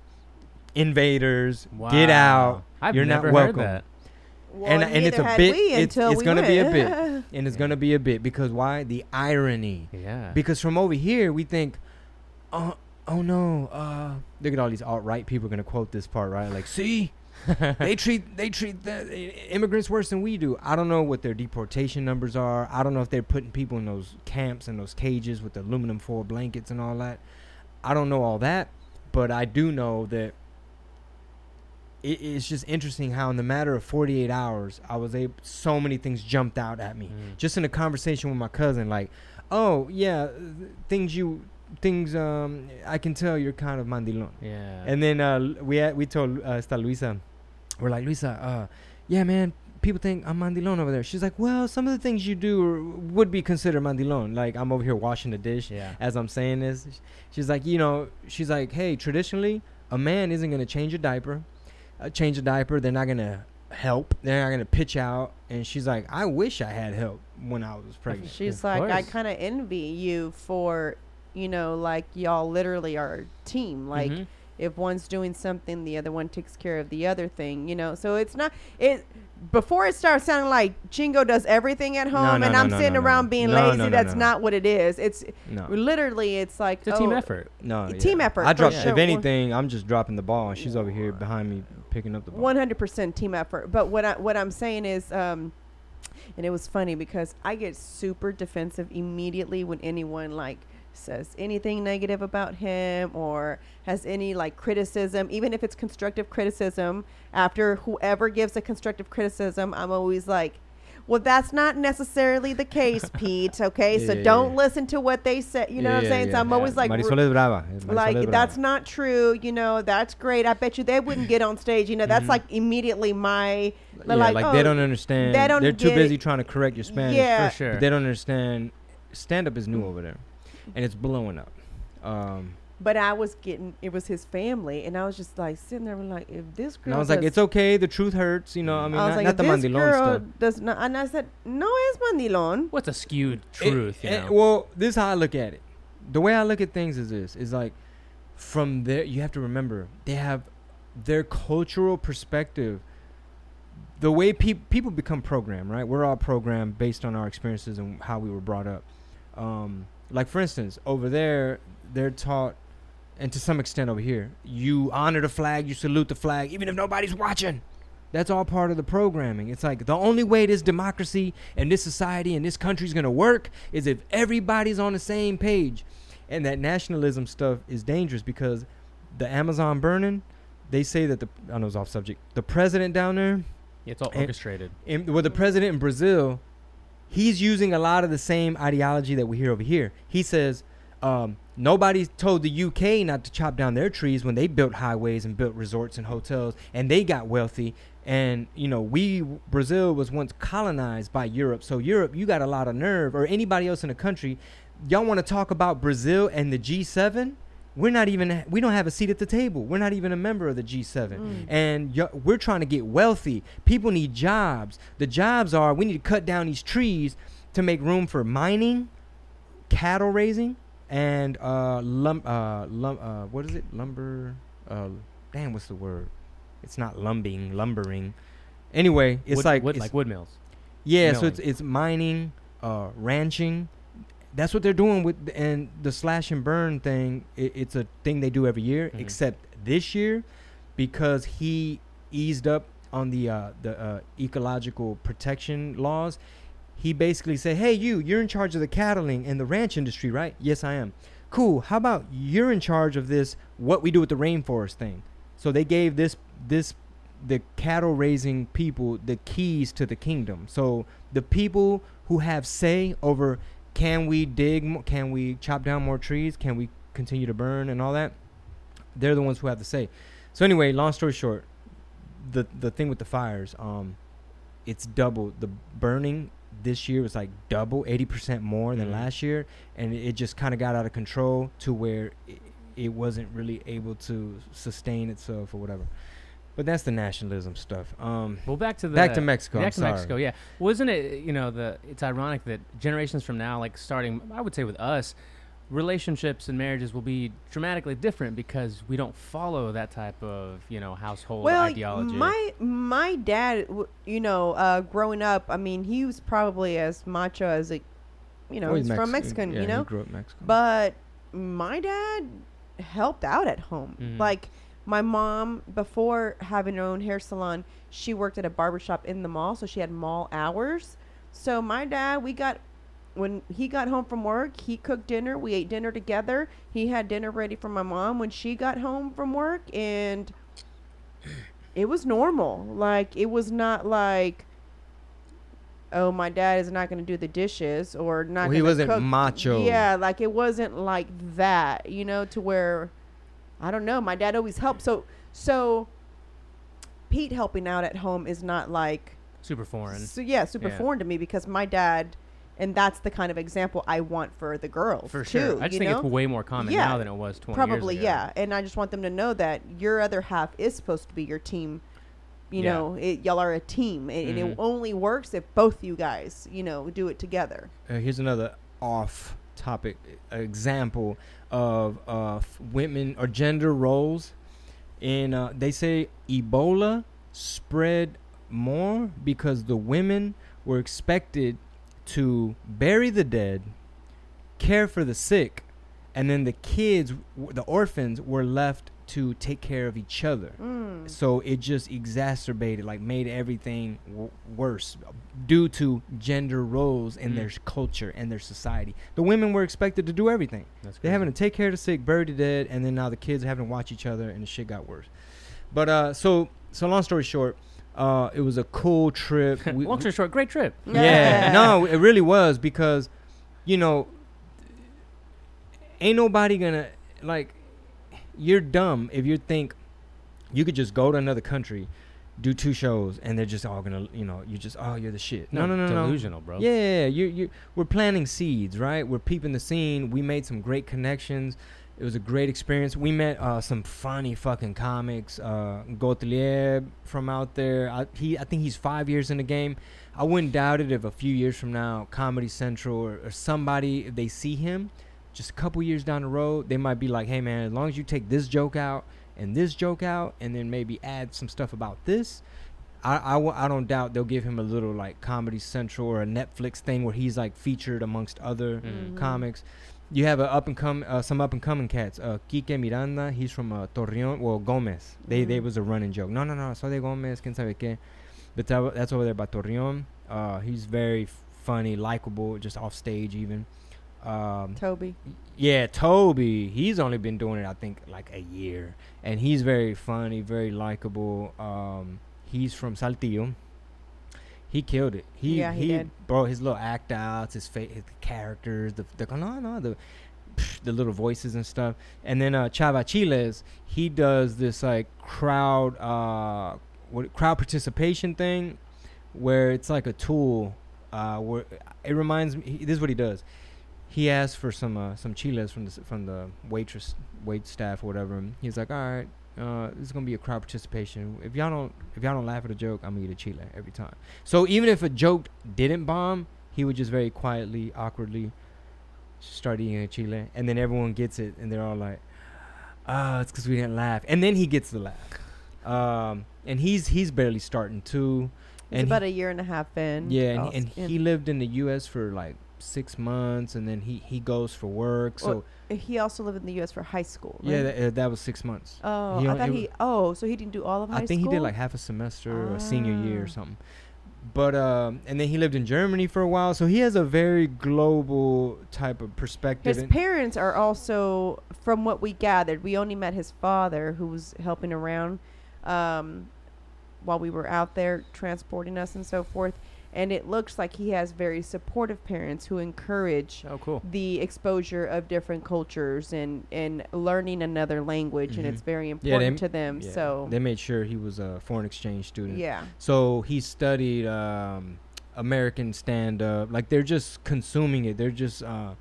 invaders. Get out. I've You're not never welcome. heard that. well, and and it's neither a had bit. we It's, until it's we gonna be a bit, and it's gonna be a bit because why? The irony. Yeah. Because from over here we think, oh, oh no, uh, look at all these alt right people gonna quote this part, right? Like, see, they treat they treat the immigrants worse than we do. I don't know what their deportation numbers are. I don't know if they're putting people in those camps and those cages with the aluminum foil blankets and all that. I don't know all that, but I do know that it, it's just interesting how in the matter of 48 hours I was able so many things jumped out at me Mm. just in a conversation with my cousin like oh yeah things you things um I can tell you're kind of mandilon yeah. and then uh, we had, we told uh, esta Luisa, we're like Luisa, uh, yeah, man, people think I'm mandilon over there. She's like, well, some of the things you do are, would be considered mandilon. Like I'm over here washing the dish yeah. as I'm saying this. She's like, you know, she's like, hey, traditionally, a man isn't gonna change a diaper, uh, change a diaper. They're not gonna help. They're not gonna pitch out. And she's like, I wish I had help when I was pregnant. she's Of like i kind of envy you for you know like y'all literally are a team like Mhm. if one's doing something the other one takes care of the other thing you know so it's not it before it starts sounding like Chingo does everything at home no, and no, I'm no, sitting no, no, around no. being No, lazy. no, no, That's no. not what it is. It's no. literally it's like It's a team oh, effort. No, Team yeah. effort, I for dropped. sure. If anything, I'm just dropping the ball, and she's over here behind me picking up the ball. One hundred percent team effort. But what I what I'm saying is, um, and it was funny because I get super defensive immediately when anyone like says anything negative about him or has any like criticism, even if it's constructive criticism. After whoever gives a constructive criticism, I'm always like. Well, that's not necessarily the case, Pete. Okay, so Yeah, yeah, don't yeah. listen to what they say. You know what I'm saying? so I'm always like, Marisol is brava. Marisol like is that's brava. not true you know that's great i bet you they wouldn't get on stage you know that's Mhm. like immediately my yeah, like, like, oh, they don't understand. they don't They're too busy trying to correct your Spanish. Yeah. For sure. But they don't understand. Stand up is new over there, and it's blowing up. Um, but i was getting it was his family and i was just like sitting there like if this girl and I was like, it's okay. The truth hurts. You know, I mean, I was not, like, not if the this mandilon girl stuff. does not and i said no es mandilon What's a skewed It- truth? you it- well, this is how I look at it. The way I look at things is this: is like from there. You have to remember they have their cultural perspective. The way peop people become programmed, right? We're all programmed based on our experiences and how we were brought up. Um, like for instance, over there they're taught, and to some extent over here, you honor the flag, you salute the flag, even if nobody's watching. That's all part of the programming. It's like the only way this democracy and this society and this country's gonna work is if everybody's on the same page. And that nationalism stuff is dangerous because the Amazon burning, they say that the I know it's off subject. The president down there, It's all And- orchestrated. in, well, the president in Brazil, he's using a lot of the same ideology that we hear over here. He says um, nobody told the UK not to chop down their trees when they built highways and built resorts and hotels, and they got wealthy. And you know, we Brazil was once colonized by Europe, so Europe, you got a lot of nerve, or anybody else in the country. Y'all want to talk about Brazil and the G7? We're not even. We don't have a seat at the table. We're not even a member of the G7 Mm. and y- we're trying to get wealthy. People need jobs. The jobs are we need to cut down these trees to make room for mining, cattle raising, and uh, lum, uh, lum, uh, what is it? Lumber. Uh, damn, what's the word? It's not lumbing, lumbering. Anyway, it's wood, like wood, it's- like wood mills. yeah, so it's it's mining, uh, ranching. That's what they're doing with and the slash and burn thing. It, it's a thing they do every year, Mhm. except this year, because he eased up on the uh, the uh, ecological protection laws. He basically said, "Hey, you, you're in charge of the cattling and the ranch industry, right? Yes, I am. Cool. How about you're in charge of this? What we do with the rainforest thing? So they gave this this the cattle raising people the keys to the kingdom. So the people who have say over can we dig, can we chop down more trees, can we continue to burn and all that, they're the ones who have to say. So anyway, long story short, the the thing with the fires, um, it's double the burning this year was like double, eighty percent more than Mhm. last year, and it, it just kind of got out of control to where it, it wasn't really able to sustain itself or whatever. But that's the nationalism stuff. Um, Well, back to the back to Mexico. Back I'm to sorry. Mexico, yeah. Wasn't it? You know, the it's ironic that generations from now, like starting, I would say with us, relationships and marriages will be dramatically different because we don't follow that type of you know household well, ideology. my my dad, you know, uh, growing up, I mean, he was probably as macho as a, you know, Well, he's from Mexican. Mexican, Yeah, you know. he grew up Mexican. But my dad helped out at home. Mhm. Like my mom, before having her own hair salon, she worked at a barbershop in the mall, so she had mall hours. So my dad, we got when he got home from work, he cooked dinner. We ate dinner together. He had dinner ready for my mom when she got home from work, and it was normal. Like it was not like. Oh, my dad is not going to do the dishes or not. Well, he wasn't cook. macho. Yeah, like it wasn't like that, you know, to where I don't know, my dad always helped. So so Pete helping out at home is not like super foreign. so yeah, super Yeah. foreign to me because my dad and that's the kind of example I want for the girls For too, sure. I just think know? it's way more common Yeah, now than it was 20 Probably, years ago. yeah. And I just want them to know that your other half is supposed to be your team. You Yeah. know, it, y'all are a team, and, and Mhm. it only works if both you guys, you know, do it together. Uh, here's another off topic example of uh, women or gender roles. and uh, they say Ebola spread more because the women were expected to bury the dead, care for the sick, and then the kids, the orphans, were left to take care of each other. Mm. So it just exacerbated, like made everything w- worse due to gender roles in Mm. their culture and their society. The women were expected to do everything. That's They're having to take care of the sick, bury the dead, and then now the kids are having to watch each other, and the shit got worse. But uh, so so long story short, uh, it was a cool trip. We- Long story short, great trip. yeah, no, it really was because, you know, ain't nobody gonna like. You're dumb if you think you could just go to another country, do two shows, and they're just all gonna, you know, you just oh you're the shit. No, no, no, no. delusional, bro. Yeah, you you we're planting seeds, right? We're peeping the scene. We made some great connections. It was a great experience. We met uh, some funny fucking comics. Uh, Gottlieb from out there. I, he, I think he's five years in the game. I wouldn't doubt it if a few years from now, Comedy Central or, or somebody, if they see him, just a couple years down the road, they might be like, "Hey man, as long as you take this joke out and this joke out, and then maybe add some stuff about this." I, I, w- I don't doubt they'll give him a little like Comedy Central or a Netflix thing where he's like featured amongst other Mhm. comics. you have a up and come uh, some up and coming cats. Uh, Quique Miranda, he's from uh, Torreon. Well, Gomez. They they Mm. was a running joke. No, no, no. Soy de Gomez. Quién sabe qué. But that, that's over there by Torreon. Uh, he's very f- funny, likable, just off stage even. Um, Toby. yeah, Toby. He's only been doing it, I think, like a year, and he's very funny, very likable. Um, he's from Saltillo. He killed it. He Yeah, he did. bro. His little act outs, his fa- his characters, the the no no the the little voices and stuff. And then uh, Chava Chiles, he does this like crowd uh what crowd participation thing, where it's like a tool. Uh, where it reminds me. He, this is what he does he asked for some uh, some chiles from the from the waitress wait staff or whatever. and He's like, all right, uh, this is gonna be a crowd participation. If y'all don't if y'all don't laugh at a joke, I'm gonna eat a chile every time. So even if a joke didn't bomb, he would just very quietly, awkwardly start eating a chile, and then everyone gets it, and they're all like, "Ah, it's because we didn't laugh." And then he gets the laugh. Um, and he's he's barely starting too. He's And he- about a year and a half in. yeah, and, Oh, and he lived in the U.S. for like six months, and then he he goes for work. So Well, he also lived in the U.S. for high school. yeah, that, uh, that was six months. oh, he I thought he. Oh, so he didn't do all of high I think school. he did like half a semester or a senior year Ah. or something. But um, and then he lived in Germany for a while, so he has a very global type of perspective. His parents are also, from what we gathered, we only met his father, who was helping around um, while we were out there transporting us and so forth. And it looks like he has very supportive parents who encourage Oh, cool. the exposure of different cultures and, and learning another language, and Mhm. it's very important Yeah, they- to them. yeah, So, they made sure he was a foreign exchange student. yeah. So he studied um, American stand up. Like they're just consuming it. They're just, uh,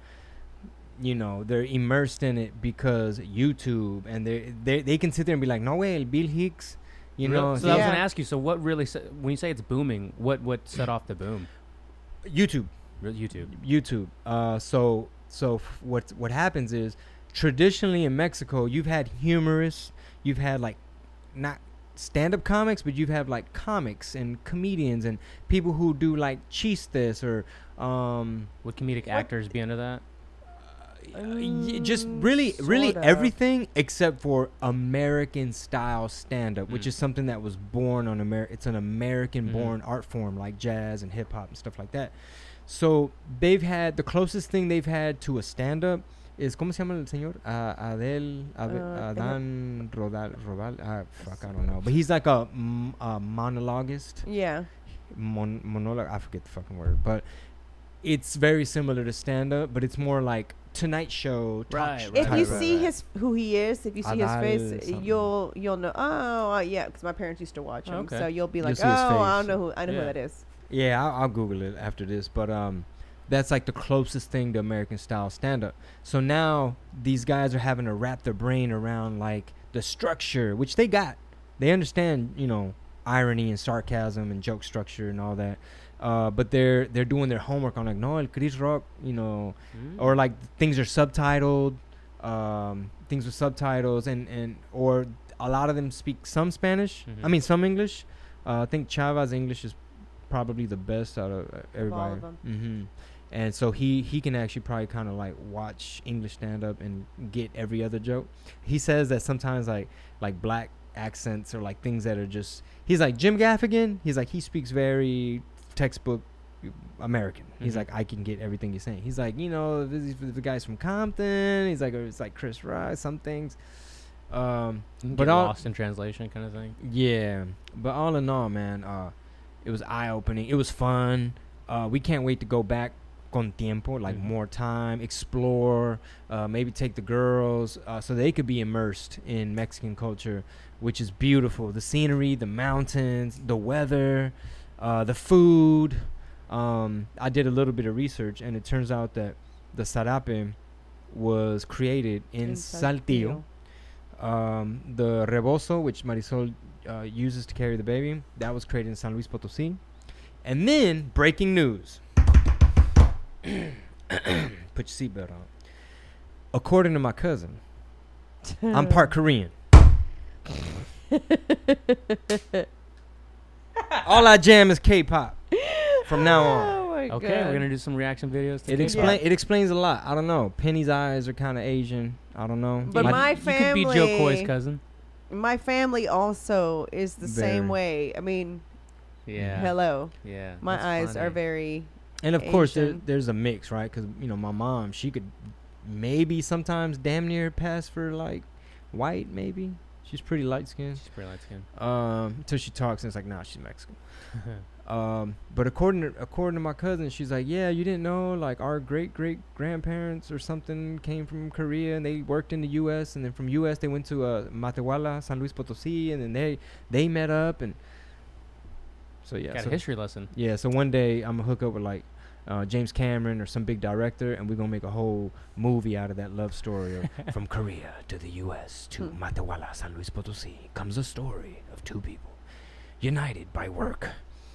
you know, they're immersed in it because YouTube, and they they they can sit there and be like, no way, Bill Hicks, you Real- know, So I was gonna ask you. So what really? Se- when you say it's booming, what what set off the boom? YouTube. YouTube. YouTube. Uh, so so f- what what happens is traditionally in Mexico, you've had humorists, you've had like not stand-up comics, but you've had like comics and comedians and people who do like chistes or um Would comedic actors be under that? Uh, just Mm, really really sorta. everything except for American style stand-up, which Mm. is something that was born on America. It's an American born art form like jazz and hip hop and stuff like that. So they've had the closest thing they've had to a stand-up is ¿cómo se llama el señor? Uh, Adel Ade- Uh, Adan Rodal Rodal. Ah, fuck, I don't know. But he's like a, m- a monologuist Yeah. mon- monologue. I forget the fucking word, but it's very similar to stand up, but it's more like Tonight Show. Right, right. If you of- see his who he is, if you see his Adal face, something. you'll you'll know. Oh, uh, yeah, because my parents used to watch him, Okay. so you'll be You'll like, see his oh, I face. don't know who I know Yeah. who that is. yeah, I'll, I'll Google it after this, but um, that's like the closest thing to American style stand up. So now these guys are having to wrap their brain around like the structure, which they got. They understand, you know, irony and sarcasm and joke structure and all that. Uh, but they're they're doing their homework on like no el Chris Rock, you know, or like things are subtitled um, things with subtitles and and or a lot of them speak some spanish i Mhm. mean some english. Uh, i think chava's english is probably the best out of uh, everybody. of 'em. hmm and so he he can actually probably kind of like watch english stand up and get every other joke. He says that sometimes like like black accents or like things that are just he's like jim gaffigan? He's like he speaks very textbook American. He's Mhm. like, I can get everything you're saying. He's like, you know, this, the guy's from Compton. He's like, it's like Chris Rock. Some things. Um, but all- lost in translation, kind of thing. yeah, but all in all, man, uh, it was eye opening. It was fun. Uh, we can't wait to go back con tiempo, like Mhm. more time, explore, uh, maybe take the girls, uh, so they could be immersed in Mexican culture, which is beautiful. The scenery, the mountains, the weather, uh, the food. Um, I did a little bit of research, and it turns out that the sarape was created in, Saltillo. Um, the rebozo, which Marisol uh, uses to carry the baby, that was created in San Luis Potosí. And then, breaking news. Put your seatbelt on. According to my cousin, I'm part Korean. All I jam is K-pop from now oh on. Oh my my Okay, god. we're gonna do some reaction videos. to It K-pop. explain it explains a lot. I don't know. Penny's eyes are kind of Asian. I don't know. But You- my you could be Jo Koy's cousin. My family also is the same way. I mean, Yeah. hello. Yeah. My that's eyes are very. and of course there, there's a mix, right? Because you know my mom, she could maybe sometimes damn near pass for like white. Maybe she's pretty light skinned. She's pretty light skinned. Um, until she talks and it's like, nah, she's Mexican. Um, but according to according to my cousin, she's like, yeah, you didn't know like our great great grandparents or something came from Korea and they worked in the U.S. and then from U.S. they went to uh, Matehuala, San Luis Potosí, and then they they met up and so yeah, Got so, a history lesson. yeah. So one day I'm gonna hook up with like uh, James Cameron or some big director, and we're gonna make a whole movie out of that love story from Korea to the U.S. to Hmm. Matehuala, San Luis Potosí comes a story of two people united by work.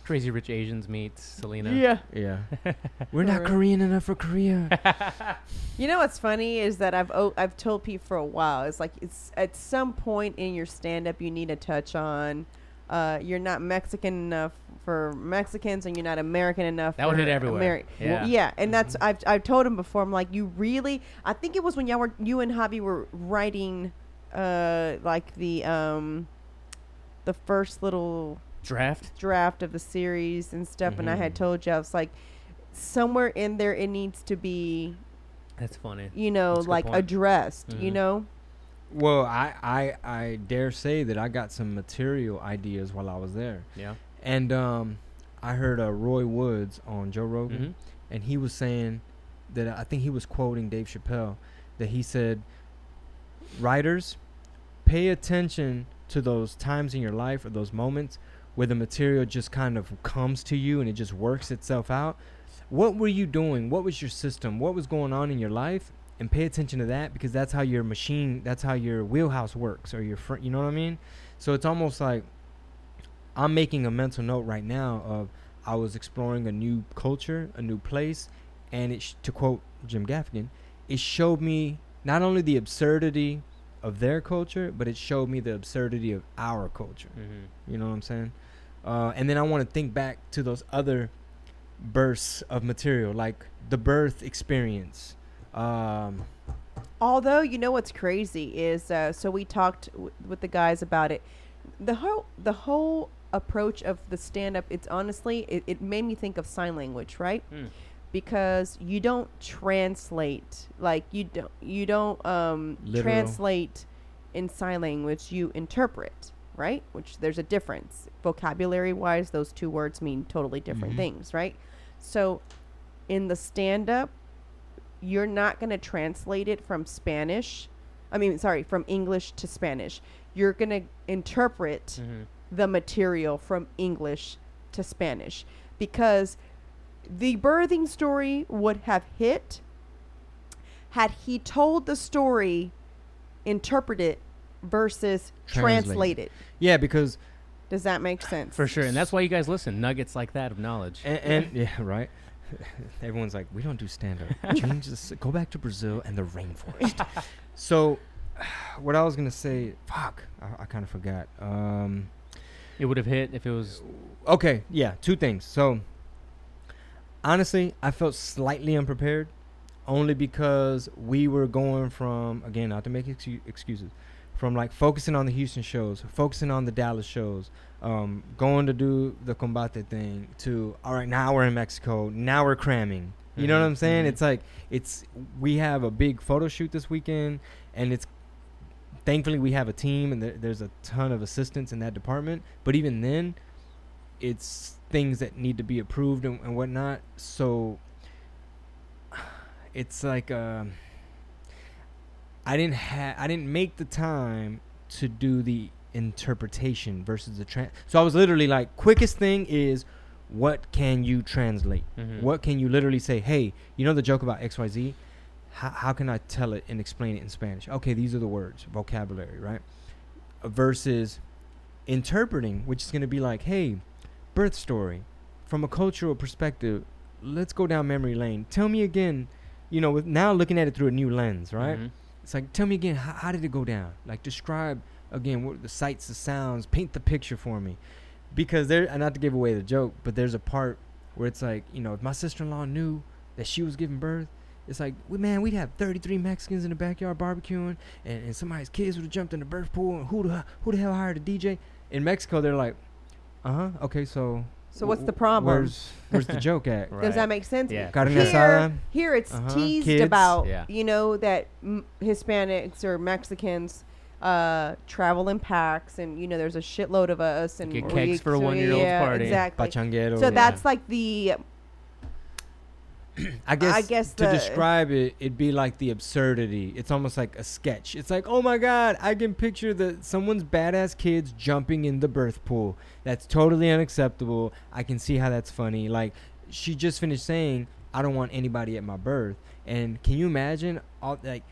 Crazy Rich Asians meets Selena. Yeah. Yeah. We're not Korean enough for Korea. You know what's funny is that I've oh, I've told people for a while. It's like it's at some point in your stand up you need to touch on. Uh, you're not Mexican enough for Mexicans, and you're not American enough. That would hit everywhere. Ameri- Yeah. Well, yeah, and that's I've I've told him before. I'm like, you really? I think it was when y'all were you and Javi were writing, uh, like the um, the first little Draft. draft of the series and stuff, and I had Mhm. told you I was like, somewhere in there it needs to be That's funny. you know, That's like addressed, you Mhm. know? Well, I, I I dare say that I got some material ideas while I was there. Yeah. And um I heard uh, Roy Woods on Joe Rogan Mhm. and he was saying that I think he was quoting Dave Chappelle that he said writers pay attention to those times in your life or those moments where the material just kind of comes to you and it just works itself out. What were you doing? What was your system? What was going on in your life? And pay attention to that because that's how your machine, that's how your wheelhouse works or your front, you know what I mean? So it's almost like I'm making a mental note right now of I was exploring a new culture, a new place, and it sh- to quote Jim Gaffigan, it showed me not only the absurdity of their culture, but it showed me the absurdity of our culture. Mhm. You know what I'm saying? Uh, and then I want to think back to those other bursts of material, like the birth experience. Um, Although, you know what's crazy is, uh, so we talked w- with the guys about it. The whole, the whole approach of the stand up, it's honestly, it, it made me think of sign language, right? Mm. Because you don't translate, like, you don't, you don't, um, translate in sign language, you interpret, right? Which there's a difference. Vocabulary wise, those two words mean totally different Mhm. things, right? So in the stand up, you're not going to translate it from Spanish. I mean, sorry, from English to Spanish. You're going to interpret Mhm. the material from English to Spanish because the birthing story would have hit had he told the story interpreted versus Translated. translated. yeah, because Does that make sense? For sure, and that's why you guys listen. Nuggets like that of knowledge. and, and yeah, right. Everyone's like, we don't do stand up. Change this. Go back to Brazil and the rainforest. so, what I was gonna say, fuck, I, I kind of forgot. Um, It would have hit if it was. okay, yeah, two things. So, honestly, I felt slightly unprepared, only because we were going from again, not to make excu- excuses, from like focusing on the Houston shows, focusing on the Dallas shows, um, going to do the combate thing, to all right, now we're in Mexico, now we're cramming. You know what Mhm, I'm saying? mhm. It's like it's we have a big photo shoot this weekend, and it's thankfully we have a team and there, there's a ton of assistants in that department. But even then, it's things that need to be approved and, and whatnot. So it's like um, I didn't have I didn't make the time to do the interpretation versus the trans. So I was literally like, quickest thing is, what can you translate? Mhm. What can you literally say? Hey, you know the joke about X Y Z? How, how can I tell it and explain it in Spanish? Okay, these are the words, vocabulary, right? Versus interpreting, which is going to be like, hey, birth story, from a cultural perspective. Let's go down memory lane. Tell me again, you know, with now looking at it through a new lens, right? Mhm. It's like, tell me again, how, how did it go down? Like, describe again what the sights, the sounds, paint the picture for me. Because there, and not to give away the joke, but there's a part where it's like you know if my sister-in-law knew that she was giving birth it's like man we'd have 33 mexicans in the backyard barbecuing and, and somebody's kids would have jumped in the birth pool and who the who the hell hired a dj in mexico they're like uh-huh okay so So what's the problem? where's where's the joke at Right. Does that make sense? Yeah. Carne Here, asada. here it's Uh-huh. teased Kids. about, Yeah. you know, that m- Hispanics or Mexicans uh, travel in packs, and you know, there's a shitload of us, and Get we- kegs for a so, one-year-old's yeah, party. Exactly. Pachanguero. So yeah. that's like the I guess, I guess to the- describe it, it'd be like the absurdity. It's almost like a sketch. It's like, oh my god, I can picture the someone's badass kids jumping in the birth pool. That's totally unacceptable. I can see how that's funny. Like she just finished saying, I don't want anybody at my birth. And can you imagine all like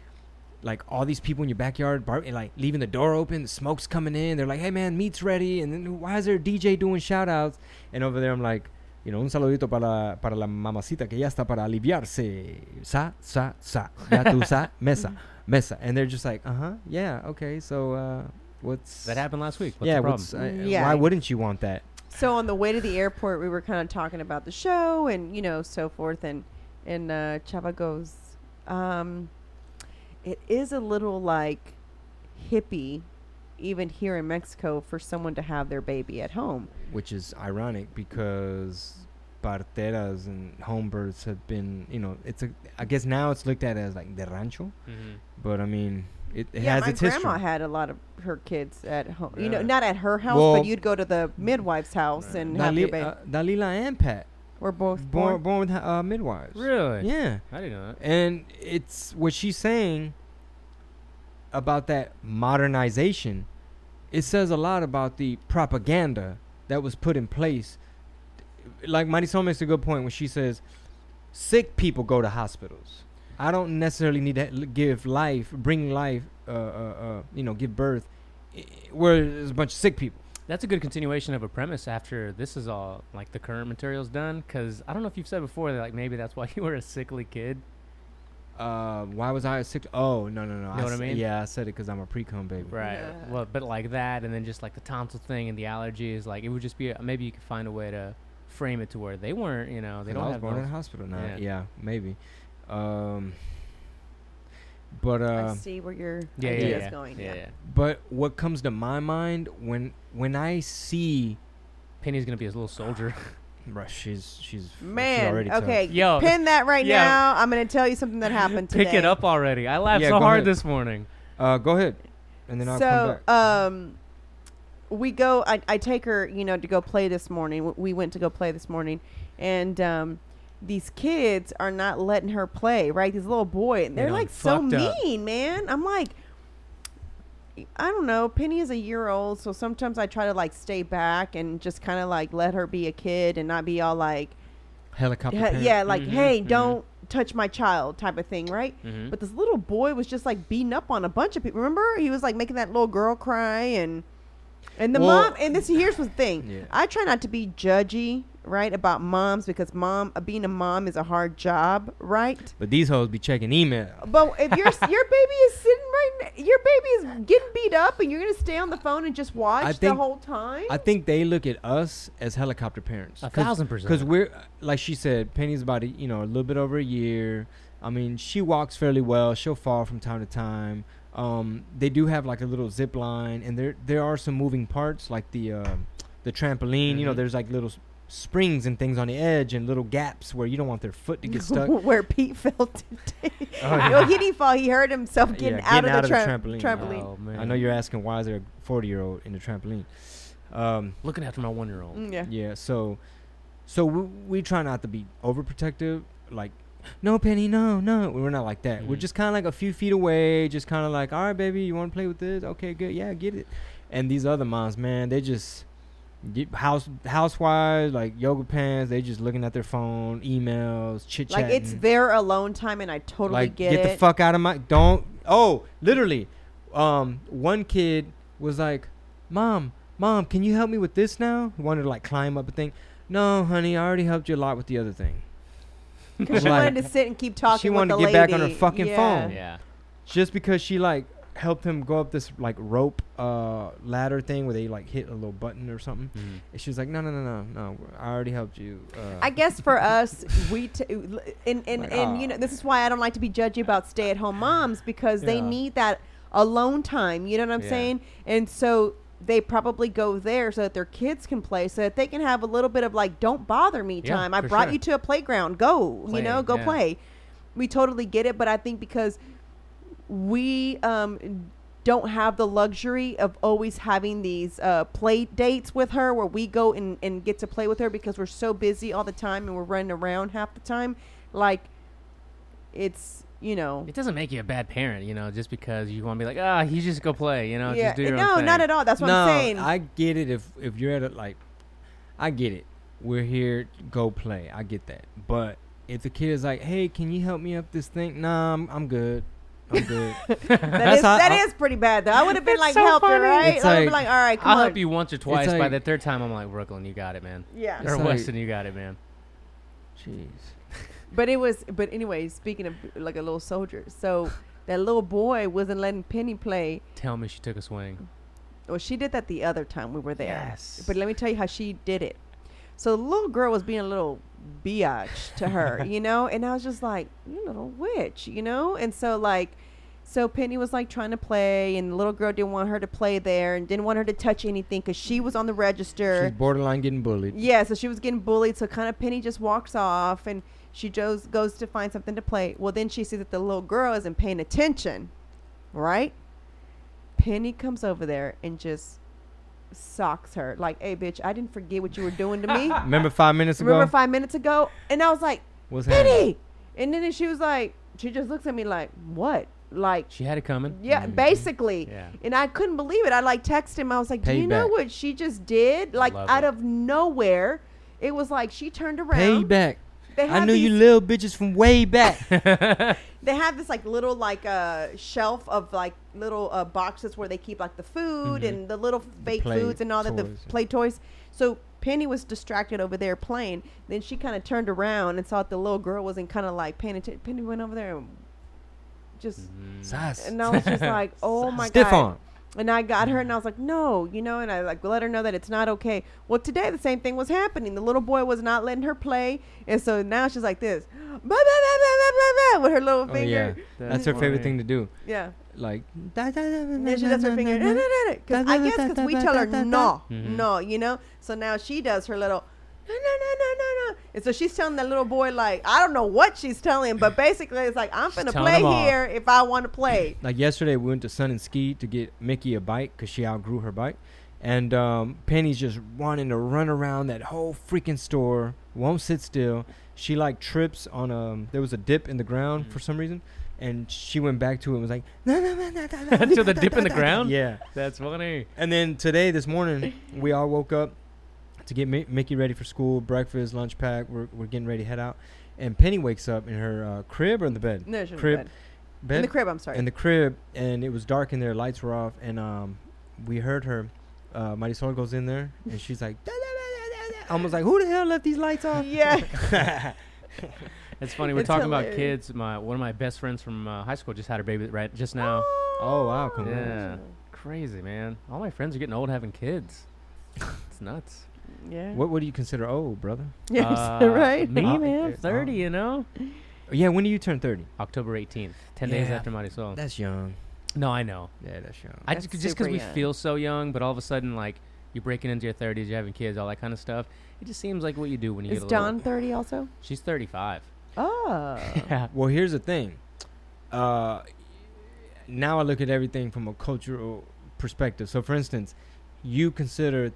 like all these people in your backyard bar- like leaving the door open, the smoke's coming in. They're like, "Hey man, meat's ready." And then why is there a DJ doing shout outs? And over there I'm like, you know, un saludito para, para la mamacita que ya está para aliviarse. Sa, sa, sa. Ya tú sa, mesa, mesa. And they're just like, uh huh, yeah, okay. So, uh, what's. That happened last week. What's yeah, the problem? what's. Uh, Yeah. Why wouldn't you want that? So on the way to the airport, we were kind of talking about the show and you know so forth, and and uh, Chava goes, um, "It is a little like hippie, even here in Mexico, for someone to have their baby at home." Which is ironic because parteras and home births have been, you know, it's a. I guess now it's looked at as like the rancho, Mhm. but I mean, it, it yeah, has my its grandma history. had a lot of her kids at home. You know, not at her house, Well- but you'd go to the midwife's house Right. and have your baby. uh, Dalila and Pat, we're both born born. born with uh, midwives. Really? Yeah. I didn't know that. And it's what she's saying about that modernization. It says a lot about the propaganda that was put in place. Like Marisol makes a good point when she says, sick people go to hospitals. I don't necessarily need to give life, bring life, uh, uh, uh, you know, give birth, where there's a bunch of sick people. That's a good continuation of a premise after this is all like the current material's done. Because I don't know if you've said before that like maybe that's why you were a sickly kid. Uh, why was I sick? Oh no no no! Know what i mean? Yeah, I said it because I'm a pre-cum baby. Right. Yeah. Well, but like that, and then just like the tonsil thing and the allergies, like it would just be maybe you could find a way to frame it to where they weren't. You know, they don't I was have born in a hospital now. Yeah. Yeah, maybe. Um, but uh, I see where your Yeah, yeah, idea yeah. is going. yeah, Yeah. yeah. but what comes to my mind when when I see, Penny's gonna be his little soldier. Bruh, she's she's she's Man, already tough. okay, Yo. pin that right Yeah. now. I'm going to tell you something that happened today. Pick it up already. I laughed Yeah, so hard ahead. this morning. Uh, go ahead, and then I'll come so, back. um, we go. I, I take her, you know, to go play this morning. We went to go play this morning, and um, these kids are not letting her play. Right, these little boy, and They they're done like so fucked up. mean, man. I'm like, I don't know. Penny is a year old, so sometimes I try to like stay back and just kind of like let her be a kid and not be all like, Helicopter. yeah, yeah, like, Mhm, hey, mhm. don't touch my child, type of thing, right? Mhm. But this little boy was just like beating up on a bunch of people. Remember, he was like making that little girl cry, and and the Well- mom. And this here's the thing: Yeah. I try not to be judgy, right, about moms because mom uh, being a mom is a hard job, right? But these hoes be checking email. But if your your baby is sitting right, ne- your baby is getting beat up, and you're gonna stay on the phone and just watch I the think- whole time. I think they look at us as helicopter parents. A thousand percent. Because we're like she said, Penny's about a, you know a little bit over a year. I mean, she walks fairly well. She'll fall from time to time. Um, they do have like a little zip line, and there there are some moving parts like the uh, the trampoline. You know, Mhm. there's like little s- springs and things on the edge and little gaps where you don't want their foot to get stuck. Where Pete fell today. Oh, No, he didn't fall. He hurt himself getting, Yeah, out, of the, tra- trampoline. trampoline. Oh man. I know you're asking why is there a 40 year old in the trampoline. Um, looking after my one year old. Mm, yeah. Yeah, so so we, we try not to be overprotective. Like, no, Penny, no, no. We're not like that. We're Mhm. just kind of like a few feet away, just kind of like, all right, baby, you want to play with this? Okay, good, yeah, get it. And these other moms, man, they just get house housewives, like yoga pants. They just looking at their phone, emails, chit chatting. Like it's their alone time, and I totally like get, get it. the fuck out of my don't. Oh, literally, um, one kid was like, "Mom, mom, can you help me with this now?" He wanted to like climb up a thing. No, honey, I already helped you a lot with the other thing. Because she Like, wanted to sit and keep talking. she with wanted the to get back on her fucking Yeah. phone. Yeah. Just because she like helped him go up this like rope uh ladder thing where they like hit a little button or something. Mhm. And she was like, no, no, no, no, no. I already helped you. Uh, I guess for us, we t- and and, Like, and you ah. know this is why I don't like to be judgy about stay-at-home moms because they need that alone time. You know what I'm Yeah. saying? And so they probably go there so that their kids can play, so that they can have a little bit of like, don't bother me Yeah, time. I brought sure. you to a playground. Go, Play, you know, go yeah. play. We totally get it, but I think because we um don't have the luxury of always having these uh, play dates with her where we go and, and get to play with her because we're so busy all the time and we're running around half the time like it's you know It doesn't make you a bad parent, you know, just because you want to be like, ah, you just go play, you know, yeah just do your no own thing. not at all that's what no, i'm saying I get it if if you're at a like, I get it. We're here, go play. I get that. But if the kid is like, hey, can you help me up this thing? Nah, I'm, I'm good. I'm good. that That's is, how- that I- is pretty bad though i would have been like so help her funny. right It's i would be like- like all right come I'll on help you once or twice. By the third time, I'm like, Brooklyn, you got it, man. yeah It's or like- Weston, you got it, man. Jeez. but it was but anyway speaking of like a little soldier so that little boy wasn't letting penny play Tell me she took a swing. Well, she did that the other time we were there. Yes. But let me tell you how she did it. So the little girl was being a little biatch to her, you know, and I was just like, you little witch, you know? And so like so Penny was like trying to play and the little girl didn't want her to play there and didn't want her to touch anything cuz she was on the register. She's borderline getting bullied. Yeah, so she was getting bullied. So kind of Penny just walks off and she goes goes to find something to play. Well, then she sees that the little girl isn't paying attention, right? Penny comes over there and just socks her like, "Hey, bitch, I didn't forget what you were doing to me. Remember five minutes ago? Remember five minutes ago?" And I was like, What's happening? "Penny," and then she was like, she just looks at me like, "What?" Like, She had it coming. yeah, Mhm. basically. Yeah. And I couldn't believe it. I like texted him. I was like, "Do you know what she just did?" Like Love out it. of nowhere, it was like she turned around. Payback. They I have knew you little bitches from way back. They have this like little like uh shelf of like little uh, boxes where they keep like the food Mhm. and the little fake play foods and all that the toys. play toys. So Penny was distracted over there playing. Then she kind of turned around and saw that the little girl wasn't kind of like paying attention. Penny went over there and just Mm. Sass. and I was just like, oh my Stiff god. arm. And I got her and I was like, no, you know, and I like let her know that it's not okay. Well, today the same thing was happening. The little boy was not letting her play, and so now she's like this, "Bah, bah, bah, bah, bah, bah, bah," with her little Oh, finger. yeah. That's her favorite thing to do. Yeah. Like, And then she does her finger. Because I guess because we tell her no, Mhm. no, you know. So now she does her little no, no, no, no, no, no. And so she's telling that little boy like I don't know what she's telling, him, but basically it's like I'm She's finna telling play him off. here if I want to play. Like yesterday, we went to Sun and Ski to get Mickey a bike because she outgrew her bike, and um, Penny's just wanting to run around that whole freaking store, won't sit still. She like trips on a there was a dip in the ground Mhm. for some reason, and she went back to it and was like, no, no, no, no, no, no, To the dip in the ground? Yeah, That's funny. and then today, this morning, we all woke up to get Mi- Mickey ready for school, breakfast, lunch pack. We're we're getting ready to head out, and Penny wakes up in her uh, crib or in the bed. No, she's crib, bed. bed In the crib, I'm sorry. in the crib, and it was dark in there. Lights were off, and um, we heard her. Uh, Marisol goes in there, and she's like, "Da, da, da, da, da." almost like, who the hell left these lights off? yeah. It's funny. We're It's talking about kids. My one of my best friends from uh, high school just had her baby right just now. oh wow, congrats. Yeah. Crazy man. All my friends are getting old having kids. It's nuts. Yeah. What what do you consider old, brother? Yeah, Uh, right. Me Uh, man, uh, thirty. You know, Yeah, when do you turn thirty? October eighteenth, ten days Yeah. after Marisol. That's young. No, I know. Yeah, that's young. I That's just just because we feel so young, but all of a sudden like you're breaking into your thirties, you're having kids, all that kind of stuff. It just seems like what you do when you Is get a little. Dawn 30 also? She's thirty-five. Oh. yeah. Well, here's the thing. Uh, now I look at everything from a cultural perspective. So, for instance, you consider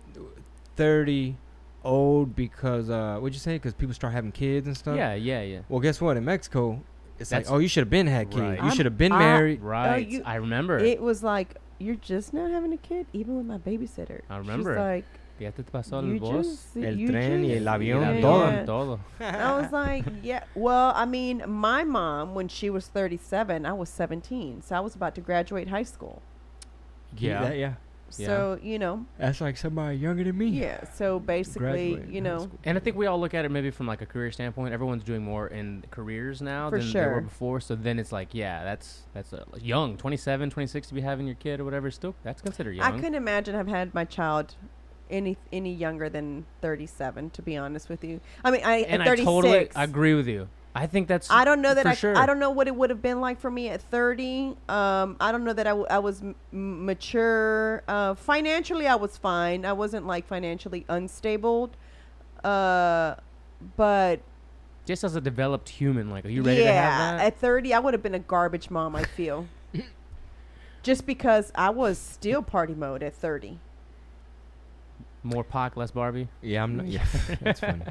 30 old because, uh, what'd you say? Because people start having kids and stuff? Yeah, yeah, yeah. Well, guess what? In Mexico, it's like, oh, you should have been had kids. Right. You I'm- should have been I- married. Right. you- I remember. It was like, you're just not having a kid, even with my babysitter. I remember. She's like, ya te pasó you el voz. just, El you tren y just- el avión, El Yeah. todo. avión, todo. I was like, yeah. Well, I mean, my mom, when she was 37, I was 17. So I was about to graduate high school. Yeah. Yeah. That, yeah. So you know, That's like somebody younger than me. yeah. So basically, you know. And I think we all look at it maybe from like a career standpoint. Everyone's doing more in careers now For than they were before. So then it's like, yeah, that's that's uh, young, 27, 26 to be having your kid or whatever. Still, that's considered young. I couldn't imagine I've had my child any any younger than 37. To be honest with you, I mean, I and at I 36. totally agree with you. I think that's. I don't know that for I, sure. I don't know what it would have been like for me at 30. Um, I don't know that I, w- I was m- m- mature. Uh, financially, I was fine. I wasn't like financially unstable. Uh, but just as a developed human. Like, are you ready yeah, to have that? at 30, I would have been a garbage mom. I feel. Just because I was still party mode at 30. More Pac, less Barbie. Yeah, I'm not. Yeah, that's funny.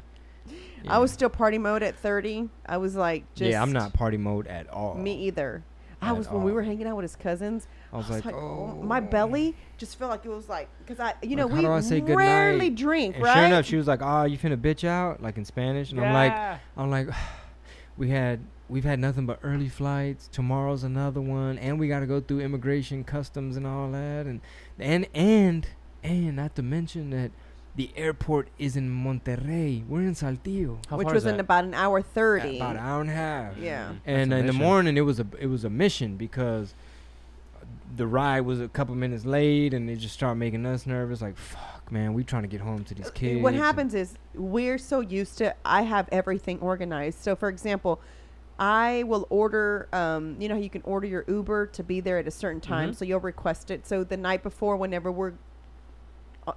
I was still party mode at 30. I was like, just yeah, I'm not party mode at all. Me either. I was when we were hanging out with his cousins. I was like, oh. my oh. belly just felt like it was like because I, you know, Like, how we say rarely drink, And right? sure enough, she was like, "Oh, you finna bitch out?" Like in Spanish, and I'm like, I'm like, we had we've had nothing but early flights. Tomorrow's another one, and we got to go through immigration, customs, and all that, and and and and not to mention that the airport is in Monterrey. We're in Saltillo. How which far was is in about an hour thirty. About an hour and a half. Yeah. And in the morning, it was a it was a mission because the ride was a couple minutes late, and they just started making us nervous. Like, fuck, man, we trying to get home to these kids. What happens is we're so used to I have everything organized. So for example, I will order um, you know you can order your Uber to be there at a certain time, Mhm. so you'll request it. So the night before whenever we're uh,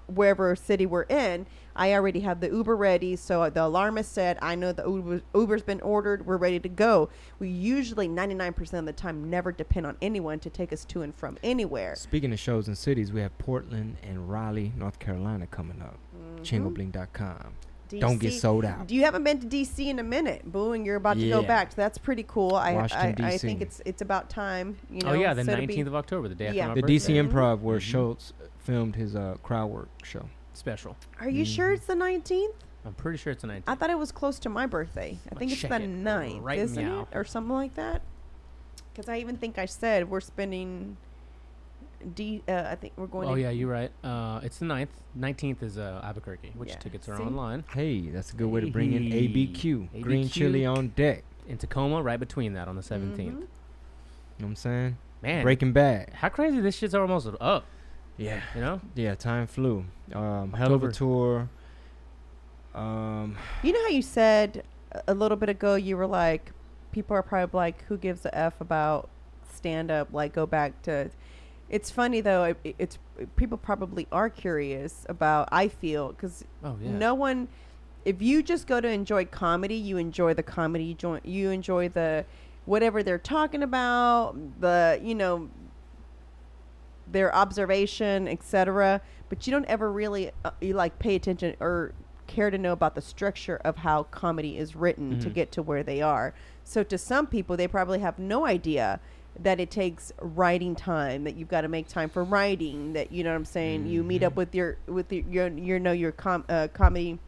wherever city we're in, I already have the Uber ready. So the alarm is set. I know the Uber, Uber's been ordered. We're ready to go. We usually 99% of the time never depend on anyone to take us to and from anywhere. Speaking of shows and cities, we have Portland and Raleigh, North Carolina coming up. Mm-hmm. Chingobling.com. Don't get sold out. Do you haven't been to DC in a minute. Boo, and you're about to go back. So that's pretty cool. I, I, Washington, I DC. think it's it's about time. You know, oh yeah, the so to be- 19th of October, the day after Yeah. my The birthday. DC Improv, where Mhm. Schulz filmed his uh, crowd work show. special. Are you sure Mhm. it's the 19th? I'm pretty sure it's the 19th. I thought it was close to my birthday. I Well, think it's check the it 9th, right isn't meow. it? Or something like that. Because I even think I said we're spending. D. Uh, I think we're going. oh to yeah, you're right. Uh, it's the 9th. 19th is uh, Albuquerque, which Yeah. tickets are See? online. Hey, that's a good way to bring in Hey. ABQ, green ABQ. chili on deck. In Tacoma, right between that on the 17th. Mhm. You know what I'm saying? Man, Breaking Bad. how crazy this shit's almost up. Yeah. You know? Yeah, time flew. Um, hell of a tour. Um, You know how you said a- a little bit ago you were like, people are probably like, who gives a f about stand up? Like, go back to. It's funny though. It, it- it's people probably are curious about. I feel because Oh yeah. no one. If you just go to enjoy comedy, you enjoy the comedy. You enjoy, you enjoy the whatever they're talking about. The you know their observation, etc. But you don't ever really uh, you like pay attention or care to know about the structure of how comedy is written to Mhm. get to where they are. So to some people, they probably have no idea that it takes writing time. That you've got to make time for writing. That you know what I'm saying. You meet up with your with your your, your know your com- uh, comedy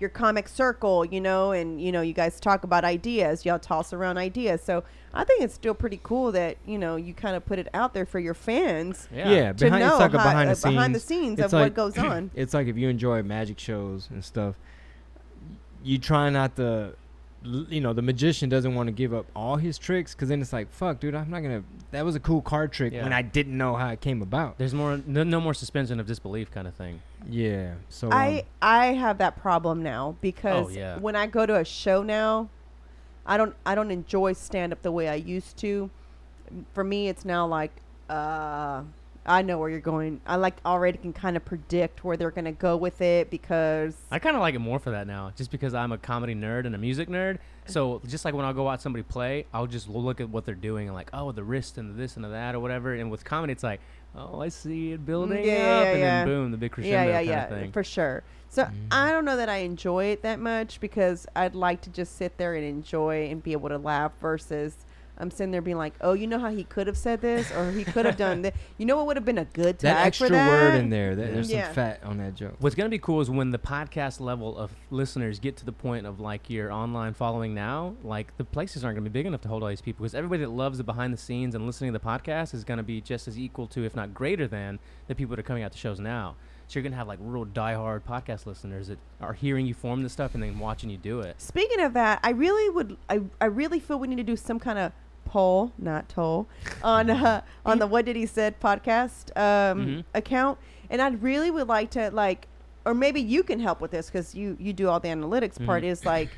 your comic circle, you know, and you know, you guys talk about ideas, y'all toss around ideas. So I think it's still pretty cool that you know you kind of put it out there for your fans Yeah. yeah, to behind, know it's like a how- behind uh, the scenes. behind the scenes of like- what goes on. It's like if you enjoy magic shows and stuff, you try not to, l- you know, the magician doesn't want to give up all his tricks because then it's like, fuck, dude, I'm not gonna. That was a cool card trick Yeah. when I didn't know how it came about. There's more, no, no more suspension of disbelief kind of thing. Yeah, so I um, I have that problem now because Oh, yeah. when I go to a show now, I don't I don't enjoy stand up the way I used to. For me, it's now like uh, I know where you're going. I like already can kind of predict where they're gonna go with it because I kind of like it more for that now, just because I'm a comedy nerd and a music nerd. So just like when I go watch somebody play, I'll just look at what they're doing and like, oh, the wrist and the this and the that or whatever. And with comedy, it's like, oh, I see it building Yeah, up, yeah, and yeah. then boom, the big crescendo yeah, yeah, kind yeah, of thing. for sure. So Mhm. I don't know that I enjoy it that much because I'd like to just sit there and enjoy and be able to laugh versus I'm sitting there being like, oh, you know how he could have said this or he could have done that. You know what would have been a good tag that extra for that? word in there. That, there's Yeah. some fat on that joke. What's gonna be cool is when the podcast level of listeners get to the point of like your online following now, like the places aren't gonna be big enough to hold all these people because everybody that loves the behind the scenes and listening to the podcast is gonna be just as equal to, if not greater than, the people that are coming out to shows now. So you're gonna have like real diehard podcast listeners that are hearing you form this stuff and then watching you do it. Speaking of that, I really would. I, I really feel we need to do some kind of poll, not toll, on uh, on the What Did He Said podcast um, Mhm. account, and I really would like to like, or maybe you can help with this because you you do all the analytics part. Mhm. Is like,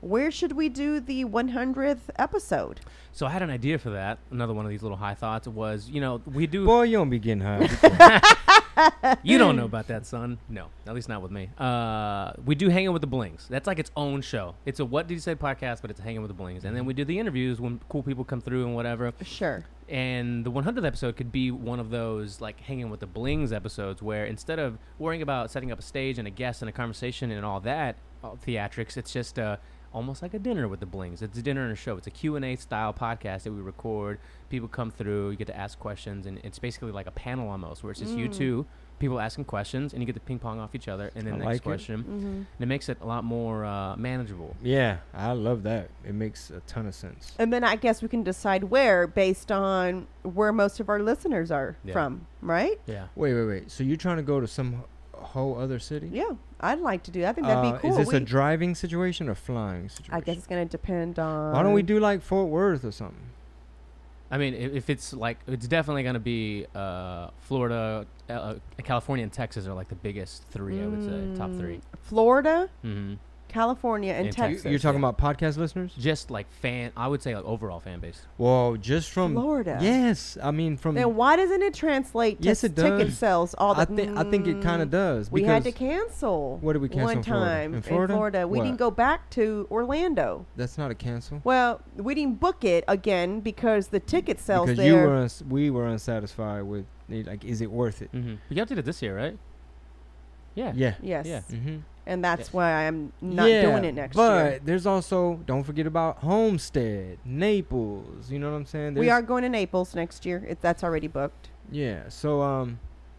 where should we do the 100th episode? So I had an idea for that. Another one of these little high thoughts was, you know, we do. Boy, you don't be getting high. you don't know about that, son. No, at least not with me. Uh, we do hanging with the blings. That's like its own show. It's a what did you say podcast, but it's hanging with the blings. And then we do the interviews when cool people come through and whatever. Sure. And the 100th episode could be one of those like hanging with the blings episodes where instead of worrying about setting up a stage and a guest and a conversation and all that all theatrics, it's just uh, almost like a dinner with the blings. It's a dinner and a show. It's a Q&A style podcast that we record. People come through, you get to ask questions, and it's basically like a panel almost where it's just you Mm. two, people asking questions, and you get to ping pong off each other, and then I next like it. question. Mm-hmm. And it makes it a lot more uh, manageable. yeah, I love that. It makes a ton of sense. And then I guess we can decide where based on where most of our listeners are Yeah. from, right? Yeah. Wait, wait, wait. So you're trying to go to some h- whole other city? Yeah, I'd like to do that. I think that'd Uh, be cool. Is this a driving situation or flying situation? I guess it's gonna depend on. Why don't we do like Fort Worth or something? I mean, if, if it's like, it's definitely going to be uh, Florida, uh, uh, California, and Texas are like the biggest three. I would say top three. Mm, Florida, hmm California, and And You- Texas. You're talking yeah. about podcast listeners? Just like fan, I would say like overall fan base. Well, just from Florida. Yes, I mean from. Then why doesn't it translate to Yes, it ticket does. sales? All the I think I think it kind Mm, of does. We had to because cancel. What did we cancel one in Florida? time In Florida? We What? didn't go back to Orlando. That's not a cancel. Well, we didn't book it again because the ticket sales because there. you were uns- we were unsatisfied with it, like is it worth it? Mm-hmm. You guys did it this year, right? Yeah. Yeah. yes, Yeah. Mm-hmm. And that's why I'm not yeah, doing it next but year. But there's also don't forget about Homestead, Naples. You know what I'm saying? We are going to Naples next year. It, that's already booked. Yeah. So um,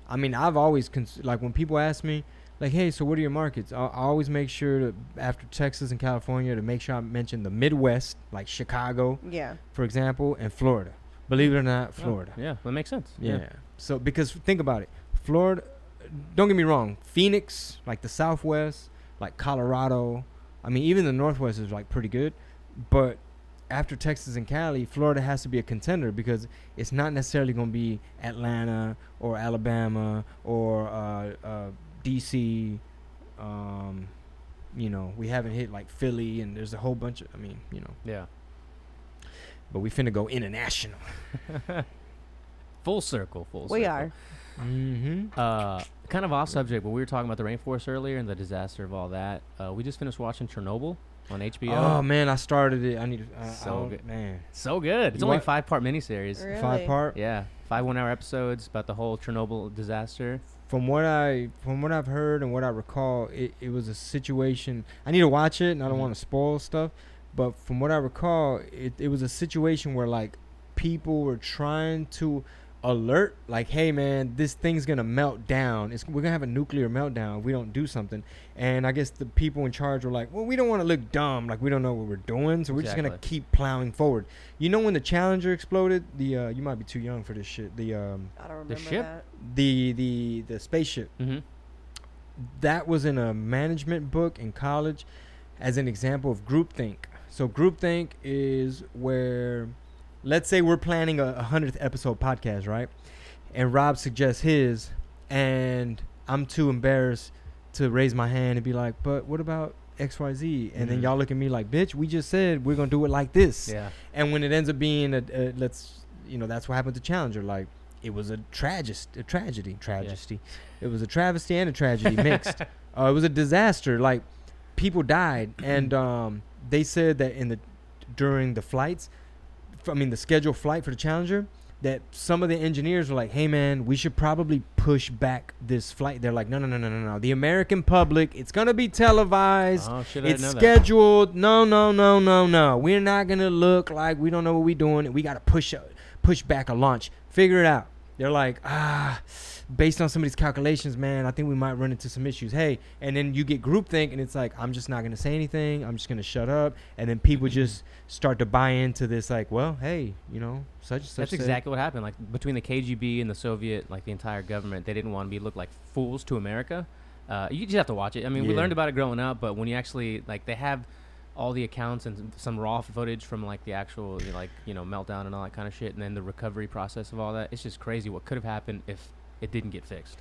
I mean, I've always cons- like when people ask me like, hey, so what are your markets? I, I always make sure to after Texas and California to make sure I mention the Midwest, like Chicago, Yeah. for example, and Florida. Believe it or not, Oh, Florida. yeah, that makes sense. Yeah. So because think about it, Florida. Don't get me wrong, Phoenix, like the Southwest, like Colorado. I mean, even the Northwest is like pretty good, but after Texas and Cali, Florida has to be a contender because it's not necessarily going to be Atlanta or Alabama or uh, uh, DC. Um, you know, we haven't hit like Philly, and there's a whole bunch of. I mean, you know, Yeah. but we finna go international. Full circle. Full circle. We are. Mm-hmm. Uh, kind of off subject, but we were talking about the rainforest earlier and the disaster of all that. Uh, we just finished watching Chernobyl on HBO. Oh man, I started it. I need to. Uh, So I good. man. so good. It's You only five part miniseries. Really? Five part. Yeah, five one hour episodes about the whole Chernobyl disaster. From what I from what I've heard and what I recall, it, it was a situation. I need to watch it, and I don't Mhm. want to spoil stuff. But from what I recall, it it was a situation where like people were trying to alert, like, hey man, this thing's gonna melt down. It's we're gonna have a nuclear meltdown if we don't do something. And I guess the people in charge were like, well, we don't want to look dumb, like we don't know what we're doing, so we're just gonna keep plowing forward. You know when the Challenger exploded, the uh, you might be too young for this shit. The um I don't remember ship? that. the the the spaceship Mm-hmm. that was in a management book in college as an example of groupthink. So groupthink is where, let's say we're planning a hundredth episode podcast, right? And Rob suggests his, and I'm too embarrassed to raise my hand and be like, "But what about X Y Z?" And then Mhm. y'all look at me like, "Bitch, we just said we're gonna do it like this." Yeah. And when it ends up being a, a let's, you know, that's what happened to Challenger. Like it was a tragedy, a tragedy, tragedy. It was a travesty and a tragedy mixed. uh, it was a disaster. Like people died, and um, they said that in the during the flights, I mean the scheduled flight for the Challenger, that some of the engineers were like, "Hey man, we should probably push back this flight." They're like, "No, no, no, no, no, no. The American public, it's gonna be televised. Oh it's scheduled. No, no, no, no, no. We're not gonna look like we don't know what we're doing. We gotta push push back a launch. Figure it out." They're like, "Ah." Based on some of these calculations, man, I think we might run into some issues. Hey, and then you get groupthink, and it's like, I'm just not gonna say anything. I'm just gonna shut up, and then people just start to buy into this, like, well, hey, you know, such and such. That's said- exactly what happened. Like between the KGB and the Soviet, like the entire government, they didn't want to be looked like fools to America. Uh, you just have to watch it. I mean, we learned about it growing up, but when you actually like, they have all the accounts and some raw footage from like the actual you know, like you know meltdown and all that kind of shit, and then the recovery process of all that. It's just crazy what could have happened if it didn't get fixed.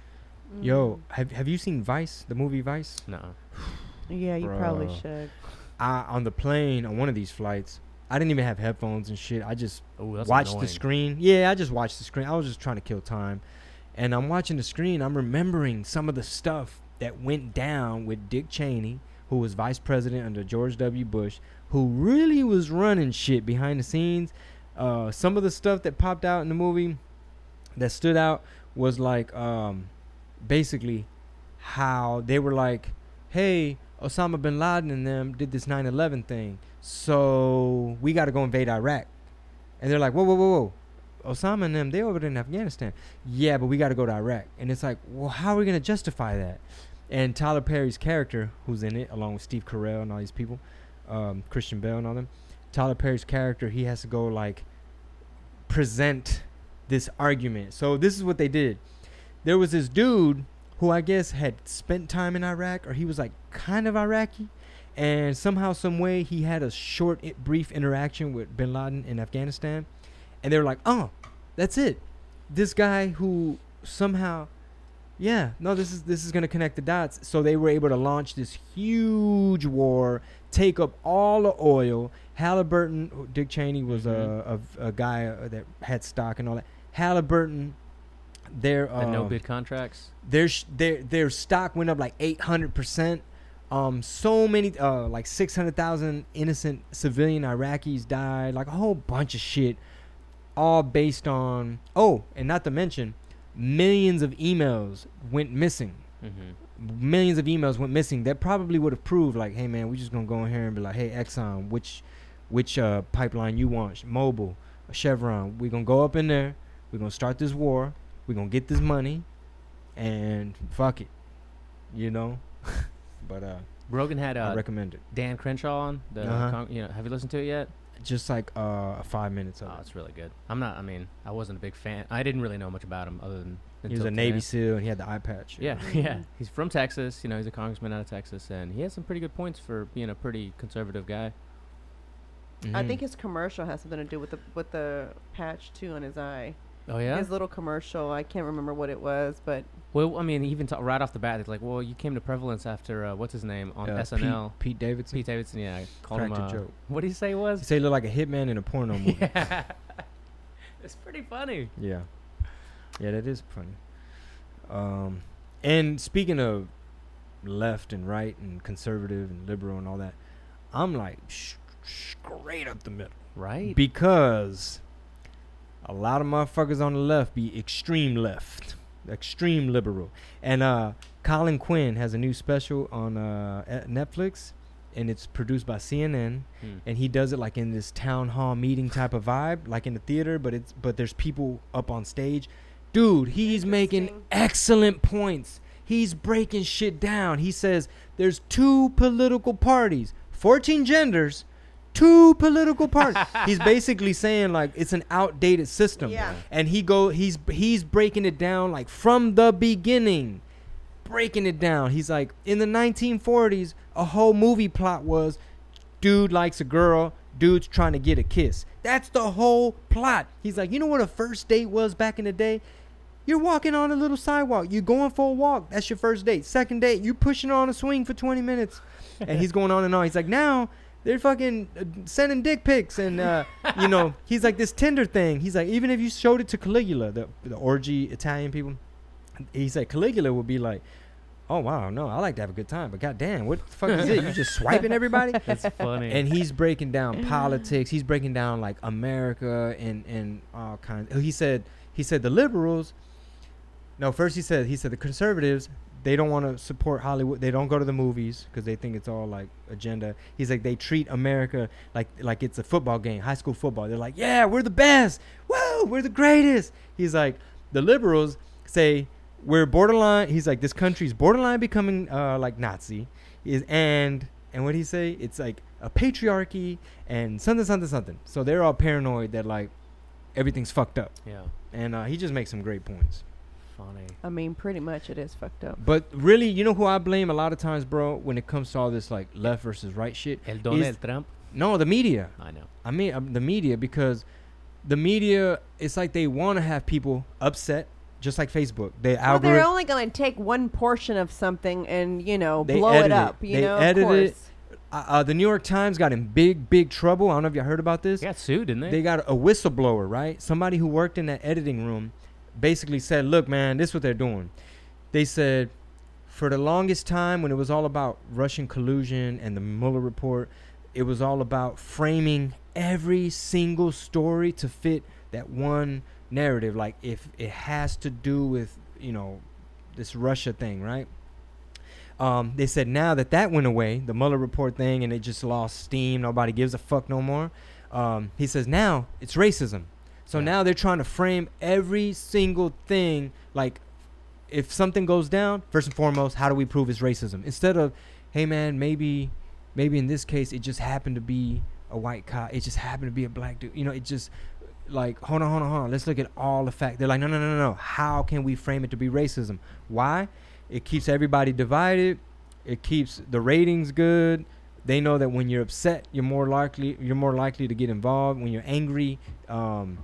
Yo, have have you seen Vice, the movie Vice? No. Yeah, you probably should. I on the plane on one of these flights. I didn't even have headphones and shit. I just Oh, that's watched annoying. the screen. Yeah, I just watched the screen. I was just trying to kill time. And I'm watching the screen. I'm remembering some of the stuff that went down with Dick Cheney, who was vice president under George W. Bush, who really was running shit behind the scenes. Uh, some of the stuff that popped out in the movie that stood out was like um, basically how they were like, hey, Osama bin Laden and them did this 9 11 thing. So we got to go invade Iraq. And they're like, whoa, whoa, whoa, whoa. Osama and them, they over there in Afghanistan. Yeah, but we got to go to Iraq. And it's like, well, how are we going to justify that? And Tyler Perry's character, who's in it, along with Steve Carell and all these people, um, Christian Bale and all them, Tyler Perry's character, he has to go like present this argument. So this is what they did. There was this dude who I guess had spent time in Iraq, or he was like kind of Iraqi, and somehow, some way, he had a short, brief interaction with Bin Laden in Afghanistan, and they were like, "Oh, that's it. This guy who somehow." Yeah, no, this is this is gonna connect the dots. So they were able to launch this huge war, take up all the oil. Halliburton, Dick Cheney was a, a, a guy uh, that had stock and all that. Halliburton, their The no um, bid contracts. their sh- their their stock went up like eight hundred percent. Um, so many uh like six hundred thousand innocent civilian Iraqis died. Like a whole bunch of shit, all based on oh, and not to mention, millions of emails went missing. Mm-hmm. Millions of emails went missing. That probably would have proved like, hey man, we just gonna go in here and be like, hey Exxon, which which uh pipeline you want, Mobil, Chevron. We gonna go up in there. We gonna start this war. We're gonna get this money, and fuck it, you know. but uh, Rogan had I uh, recommend it. Dan Crenshaw on. The Uh-huh. con- you know, have you listened to it yet? Just like uh five minutes of Oh, it. it's really good. I'm not. I mean, I wasn't a big fan. I didn't really know much about him other than He was until a Navy today. SEAL and he had the eye patch. Yeah, yeah. He's from Texas. You know, he's a congressman out of Texas, and he has some pretty good points for being a pretty conservative guy. I Mhm. think his commercial has something to do with the with the patch too on his eye. Oh yeah. His little commercial. I can't remember what it was, but well, I mean, even ta- right off the bat, it's like, well, you came to prevalence after uh, what's his name on Uh, SNL. Pete, Pete Davidson. Pete Davidson, yeah, called him. A Uh, joke. what did he say it He was? said he looked like a hitman in a porno movie. yeah, it's pretty funny. Yeah. Yeah, that is funny. Um, and speaking of left and right and conservative and liberal and all that, I'm like sh- straight up the middle Right. because a lot of motherfuckers on the left be extreme left, extreme liberal. And uh, Colin Quinn has a new special on uh, Netflix, and it's produced by CNN Hmm. and he does it like in this town hall meeting type of vibe, like in the theater, but it's but there's people up on stage. Dude, he's making excellent points. He's breaking shit down. He says there's two political parties, 14 genders, two political parties. he's basically saying like it's an outdated system. Yeah. And he go he's he's breaking it down like from the beginning breaking it down. He's like, in the 1940s, a whole movie plot was dude likes a girl, dude's trying to get a kiss. That's the whole plot. He's like, you know what a first date was back in the day? You're walking on a little sidewalk. You're going for a walk. That's your first date. Second date, you pushing on a swing for 20 minutes. And he's going on and on. He's like, now they're fucking uh, sending dick pics. And, uh, you know, he's like, this Tinder thing. He's like, even if you showed it to Caligula, the, the orgy Italian people, he's like, Caligula would be like, oh wow, no, I like to have a good time, but goddamn, what the fuck is it? You just swiping everybody? That's funny. and he's breaking down politics. He's breaking down like America and and all kinds. He said he said the liberals. No, first he said he said the conservatives they don't want to support Hollywood. They don't go to the movies because they think it's all like agenda. He's like they treat America like like it's a football game, high school football. They're like, yeah, we're the best. Whoa, we're the greatest. He's like the liberals say we're borderline. He's like this country's borderline becoming uh, like Nazi. Is and and what he say? It's like a patriarchy and something something something. So they're all paranoid that like everything's fucked up. yeah, And uh, he just makes some great points. Funny. I mean, pretty much it is fucked up. But really, you know who I blame a lot of times, bro, when it comes to all this like left versus right shit? El Donald Trump. No, the media. I know. I mean, um, the media because the media, it's like they want to have people upset, just like Facebook. They Well, algorithm. they're only going to take one portion of something and you know They blow edit it it. up. You They know, edit of it. uh, uh, the New York Times got in big, big trouble. I don't know if you heard about this. They got sued, didn't they? They got a whistleblower, right? Somebody who worked in that editing room basically said, "Look, man, this is what they're doing." They said, for the longest time, when it was all about Russian collusion and the Mueller report, it was all about framing every single story to fit that one narrative. Like if it has to do with you know this Russia thing, right? Um, they said now that that went away, the Mueller report thing, and it just lost steam. Nobody gives a fuck no more. Um, he says now it's racism. So Yeah. now they're trying to frame every single thing like if something goes down, first and foremost, how do we prove it's racism? Instead of, hey man, maybe maybe in this case it just happened to be a white cop. It just happened to be a black dude. You know, it just like hold on, hold on, hold on. Let's look at all the facts. They're like, no, no, no, no, no. How can we frame it to be racism? Why? It keeps everybody divided. It keeps the ratings good. They know that when you're upset, you're more likely you're more likely to get involved. When you're angry, um,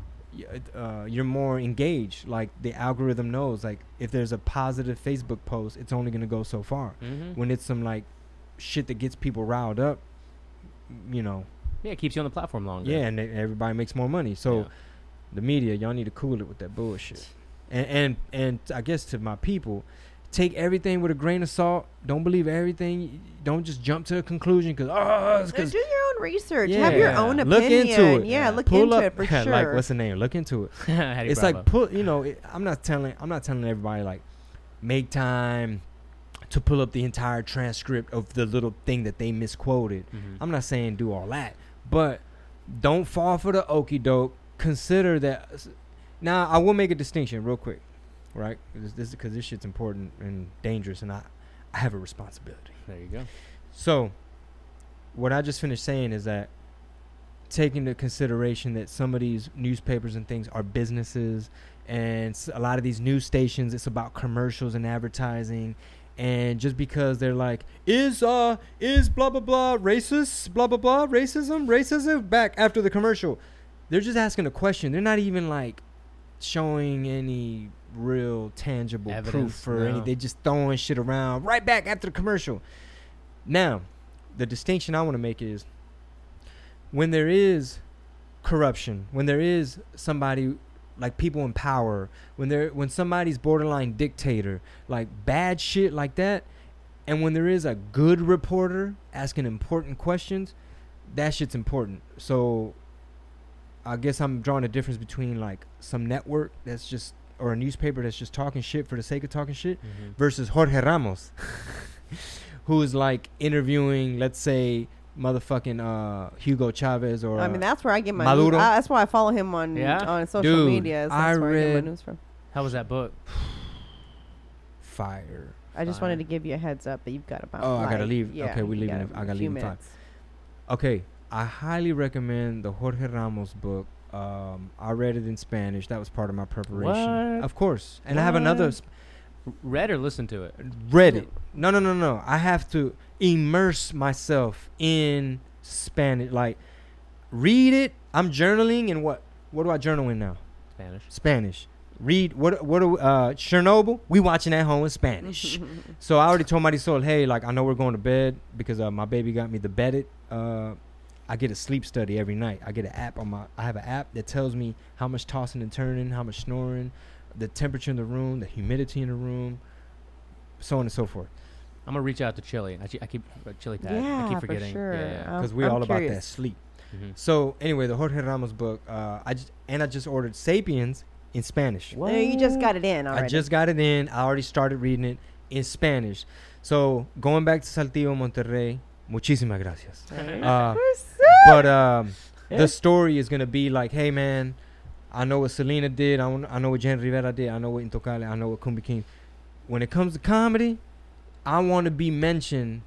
uh, you're more engaged. Like the algorithm knows, like if there's a positive Facebook post, it's only gonna go so far. mm-hmm. When it's some like shit that gets people riled up, you know, Yeah, it keeps you on the platform longer. yeah, and everybody makes more money. So Yeah. the media, y'all need to cool it with that bullshit. And and and I guess to my people, take everything with a grain of salt. Don't believe everything. Don't just jump to a conclusion because oh, Do your own research. Have your own opinion. Look into it. Yeah, Yeah. look pull into up it for sure. like what's the name? Look into it. It's Bravo. like put you know. It, I'm not telling. I'm not telling everybody like make time to pull up the entire transcript of the little thing that they misquoted. Mhm. I'm not saying do all that, but don't fall for the okey doke. Consider that. Now, I will make a distinction real quick, right? This, this because this shit's important and dangerous, and I, I have a responsibility. There you go. So, what I just finished saying is that taking into consideration that some of these newspapers and things are businesses, and a lot of these news stations, it's about commercials and advertising. And just because they're like, is uh is blah blah blah racist, blah blah blah racism, racism back after the commercial, they're just asking a question. They're not even like showing any real tangible proof Evidence, for any. no. They just throwing shit around right back after the commercial. Now, the distinction I want to make is when there is corruption, when there is somebody like people in power, when there when somebody's borderline dictator, like bad shit like that, and when there is a good reporter asking important questions, that shit's important. So I guess I'm drawing a difference between like some network that's just or a newspaper that's just talking shit for the sake of talking shit Mhm. versus Jorge Ramos, who is like interviewing, let's say, motherfucking uh, Hugo Chavez or I mean, that's where I get my Maduro? news. I, that's why I follow him on Yeah? on social Dude, media. That's I where I get read- my news from. How was that book? fire. I just Fine. wanted to give you a heads up that you've got about. Oh, I gotta leave. Yeah, Okay, we you leaving got in- I a gotta few leave in five. Okay, I highly recommend the Jorge Ramos book. Um, I read it in Spanish. That was part of my preparation. What? Of course, and I have another sp- Read or listen to it? read it. No, no, no, no. I have to immerse myself in Spanish. Like, read it. I'm journaling and what? What do I journal in now? Spanish. Spanish. Read what? What? Do, uh, Chernobyl. We watching at home in Spanish. so I already told Marisol, hey, like I know we're going to bed because uh, my baby got me the bedded. Uh, I get a sleep study every night. I get an app on my. I have an app that tells me how much tossing and turning, how much snoring, the temperature in the room, the humidity in the room, so on and so forth. I'm gonna reach out to Chili. I, I keep uh, Chili Pad. I Yeah, keep for forgetting. sure. Yeah, yeah. Because we're I'm all about that curious. sleep. Mhm. So anyway, the Jorge Ramos book, uh, I just and I just ordered *Sapiens* in Spanish. No, you just got it in already. I just got it in. I already started reading it in Spanish. So going back to Saltillo, Monterrey, muchísimas gracias. Uh, but um, the story is gonna be like, hey man, I know what Selena did. I, I know what Jenni Rivera did. I know what Intocable. I know what Kumbia King. When it comes to comedy, I want to be mentioned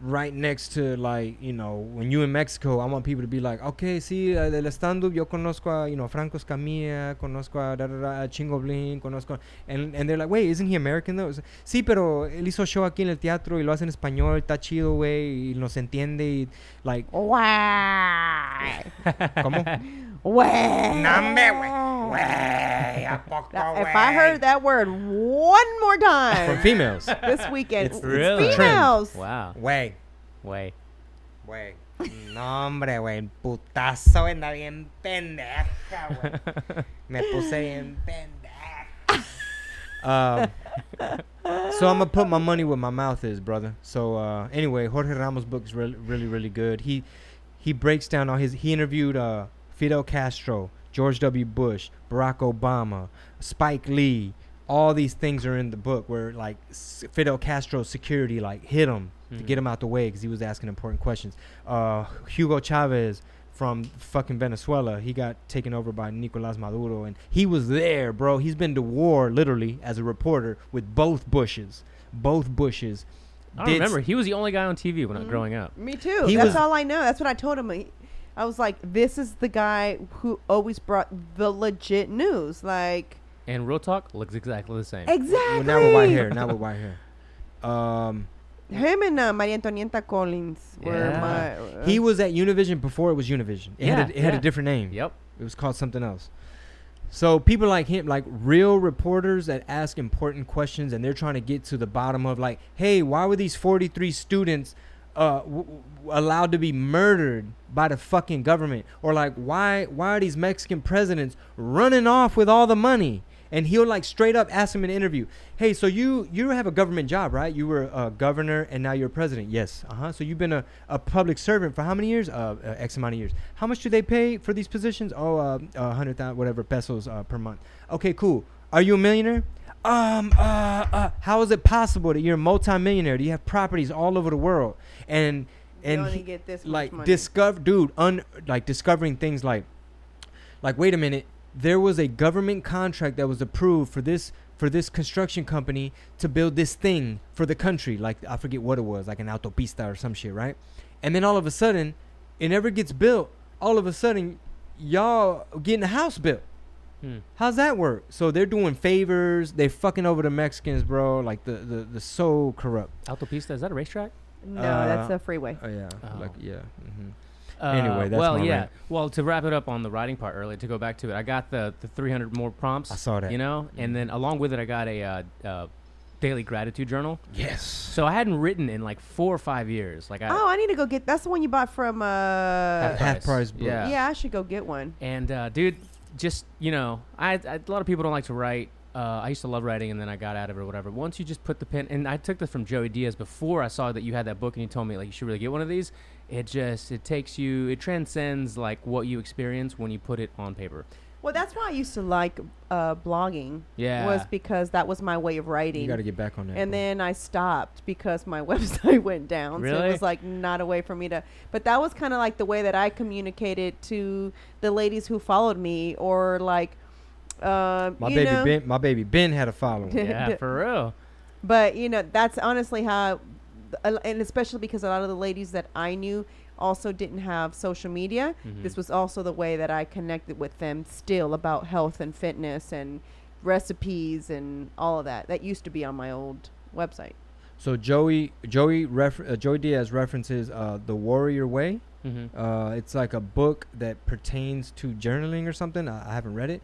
right next to like you know when you in Mexico. I want people to be like, okay, sí, uh, del stand up yo conozco a you know Franco Escamilla, conozco a, da, da, da, a Chingo Bling, conozco, a-" and and they're like, wait, isn't he American though? Sí, pero él hizo show aquí en el teatro y lo hace en español, está chido, güey, y nos entiende y like, Why? ¿cómo? Why? If I heard that word one more time. From time females. this weekend, It's- it's Really? females. Wow. Güey, Way. güey. No, hombre, güey. Putazo anda bien pendeja, güey. Me puse bien pendeja. Um, so I'm gonna put my money where my mouth is, brother. So uh, anyway, Jorge Ramos' book is really, really, really good. He he breaks down all his. He interviewed uh, Fidel Castro, George W. Bush, Barack Obama, Spike Lee. All these things are in the book where like Fidel Castro's security like hit him to Mhm. get him out the way because he was asking important questions. Uh, Hugo Chavez from fucking Venezuela, he got taken over by Nicolas Maduro, and he was there, bro. He's been to war literally as a reporter with both Bushes, both Bushes. I did- remember he was the only guy on TV when I was growing up. Me too. He That's was- all I know. That's what I told him. He- I was like, this is the guy who always brought the legit news. Like, And Real Talk looks exactly the same. exactly. Well, now with white hair. Now with white hair. Um, Him and uh, Maria Antonieta Collins were Yeah. my. Uh, he was at Univision before it was Univision. It had Yeah, a, it had yeah. a different name. Yep. It was called something else. So people like him, like real reporters that ask important questions, and they're trying to get to the bottom of like, hey, why were these 43 students uh, w- allowed to be murdered by the fucking government, or like why why are these Mexican presidents running off with all the money? And he'll like straight up ask him in an interview, hey, so you you have a government job, right? You were a governor and now you're a president. Yes. Uh huh. So you've been a, a public servant for how many years? Uh, uh, X amount of years. How much do they pay for these positions? Oh, uh, a hundred thousand, whatever pesos uh, per month. Okay, cool. Are you a millionaire? Um, uh, uh, how is it possible that you're a multimillionaire? Do you have properties all over the world? And you and only he- get this much like money. discover, dude, un like discovering things like, like wait a minute, there was a government contract that was approved for this for this construction company to build this thing for the country. Like I forget what it was, like an autopista or some shit, right? And then all of a sudden, it never gets built. All of a sudden, y'all getting a house built. Hmm. How's that work? So they're doing favors. They fucking over the Mexicans, bro. Like the the, the so corrupt. Autopista, is that a racetrack? no, uh, that's a freeway. Oh yeah, Oh. like yeah. hmm Uh, Anyway, that's well, my yeah. rant. Well, to wrap it up on the writing part earlier, to go back to it, I got the the 300 more prompts. I saw that. You know, and then along with it, I got a uh, uh, daily gratitude journal. Yes. So I hadn't written in like four or five years. Like I, oh, I need to go get. That's the one you bought from. Uh, Half Half price book. Yeah. yeah, I should go get one. And uh, dude, just you know, I, I a lot of people don't like to write. Uh, I used to love writing, and then I got out of it or whatever. Once you just put the pen, and I took this from Joey Diaz before I saw that you had that book, and you told me like you should really get one of these. It just it takes you, it transcends like what you experience when you put it on paper. Well, that's why I used to like uh, blogging. Yeah. Was because that was my way of writing. You got to get back on that. and bro. then I stopped because my website went down. So Really? it was like not a way for me to. But that was kind of like the way that I communicated to the ladies who followed me, or like, uh, my baby know, Ben, my baby Ben had a following. yeah, for real. But you know, that's honestly how, and especially because a lot of the ladies that I knew also didn't have social media. Mhm. This was also the way that I connected with them still about health and fitness and recipes and all of that. That used to be on my old website. So Joey Joey refer, uh, Joey Diaz references uh, the Warrior Way. Mm-hmm. Uh, it's like a book that pertains to journaling or something. I, I haven't read it.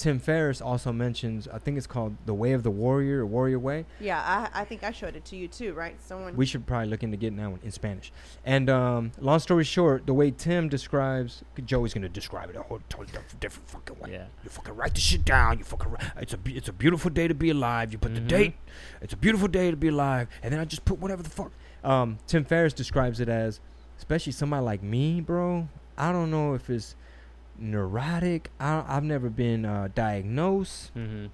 Tim Ferriss also mentions, I think it's called The Way of the Warrior or Warrior Way. Yeah, I, I think I showed it to you too, right? Someone. We should probably look into getting that one in Spanish. And um, long story short, the way Tim describes, Joey's gonna describe it a whole totally different, different fucking way. Yeah. You fucking write the shit down. You fucking. Write, it's a it's a beautiful day to be alive. You put the Mhm. date. It's a beautiful day to be alive. And then I just put whatever the fuck. Um, Tim Ferriss describes it as, especially somebody like me, bro. I don't know if it's neurotic. I, I've never been uh, diagnosed. Mm-hmm.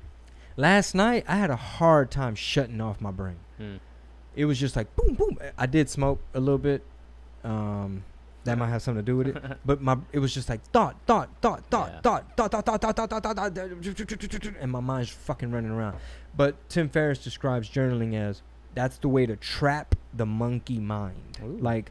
Last night I had a hard time shutting off my brain. Mm. It was just like boom, boom. I did smoke a little bit. Um, that might have something to do with it. But my it was just like thought, thought, thought, thought, Yeah. thought, thought, thought, thought, thought, thought, thought, thought, thought, and my mind's fucking running around. But Tim Ferriss describes journaling as that's the way to trap the monkey mind. Ooh. Like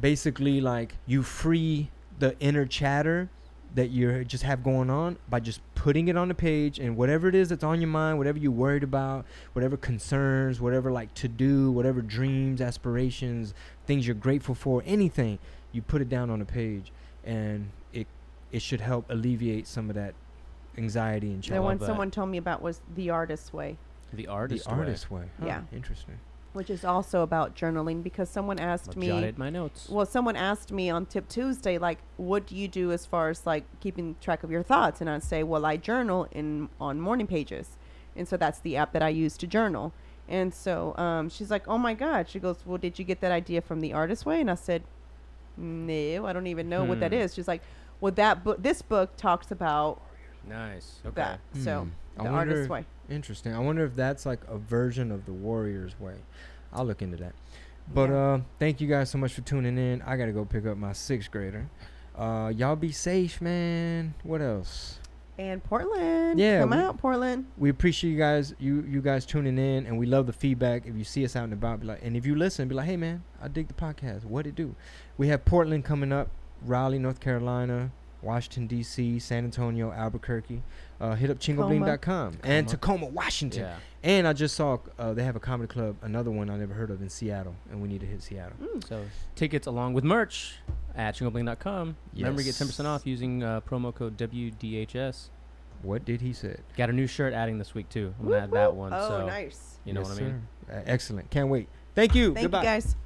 basically like you free the inner chatter that you just have going on by just putting it on the page and whatever it is that's on your mind, whatever you're worried about, whatever concerns, whatever like to do, whatever dreams, aspirations, things you're grateful for, anything, you put it down on a page and it it should help alleviate some of that anxiety and challenge. the one someone told me about was the artist's way, The artist. the artist way. Huh, Yeah. Interesting. Which is also about journaling because someone asked I'll me. jot it my notes. Well, someone asked me on Tip Tuesday, like, what do you do as far as like keeping track of your thoughts? And I'd say, well, I journal in on morning pages, and so that's the app that I use to journal. And so um, she's like, oh my god. She goes, well, did you get that idea from the artist way? And I said, no, I don't even know what that Hmm. She's like, well, that book, this book talks about nice. Okay. that. So Hmm. I the wonder- artist's way. Interesting. I wonder if that's like a version of the Warriors way. I'll look into that. But Yeah. uh thank you guys so much for tuning in. I gotta go pick up my sixth grader. Uh y'all be safe, man. What else? And Portland, Yeah, come we- out, Portland. We appreciate you guys you you guys tuning in and we love the feedback. If you see us out and about, be like and if you listen, be like, hey man, I dig the podcast. What it do? We have Portland coming up, Raleigh, North Carolina, Washington DC, San Antonio, Albuquerque. Uh, hit up chingobling.com and Tacoma. Tacoma, Washington. Yeah. And I just saw uh, they have a comedy club, another one I never heard of in Seattle, and we need to hit Seattle. So tickets along with merch at chingobling.com. Remember to get 10% off using uh, promo code WDHS. What did he say? Got a new shirt adding this week too. I'm gonna add that whoop. one. Oh, so nice. you know Yes, what I mean. sir. Uh, excellent. Can't wait. Thank you. Thank Goodbye. you guys.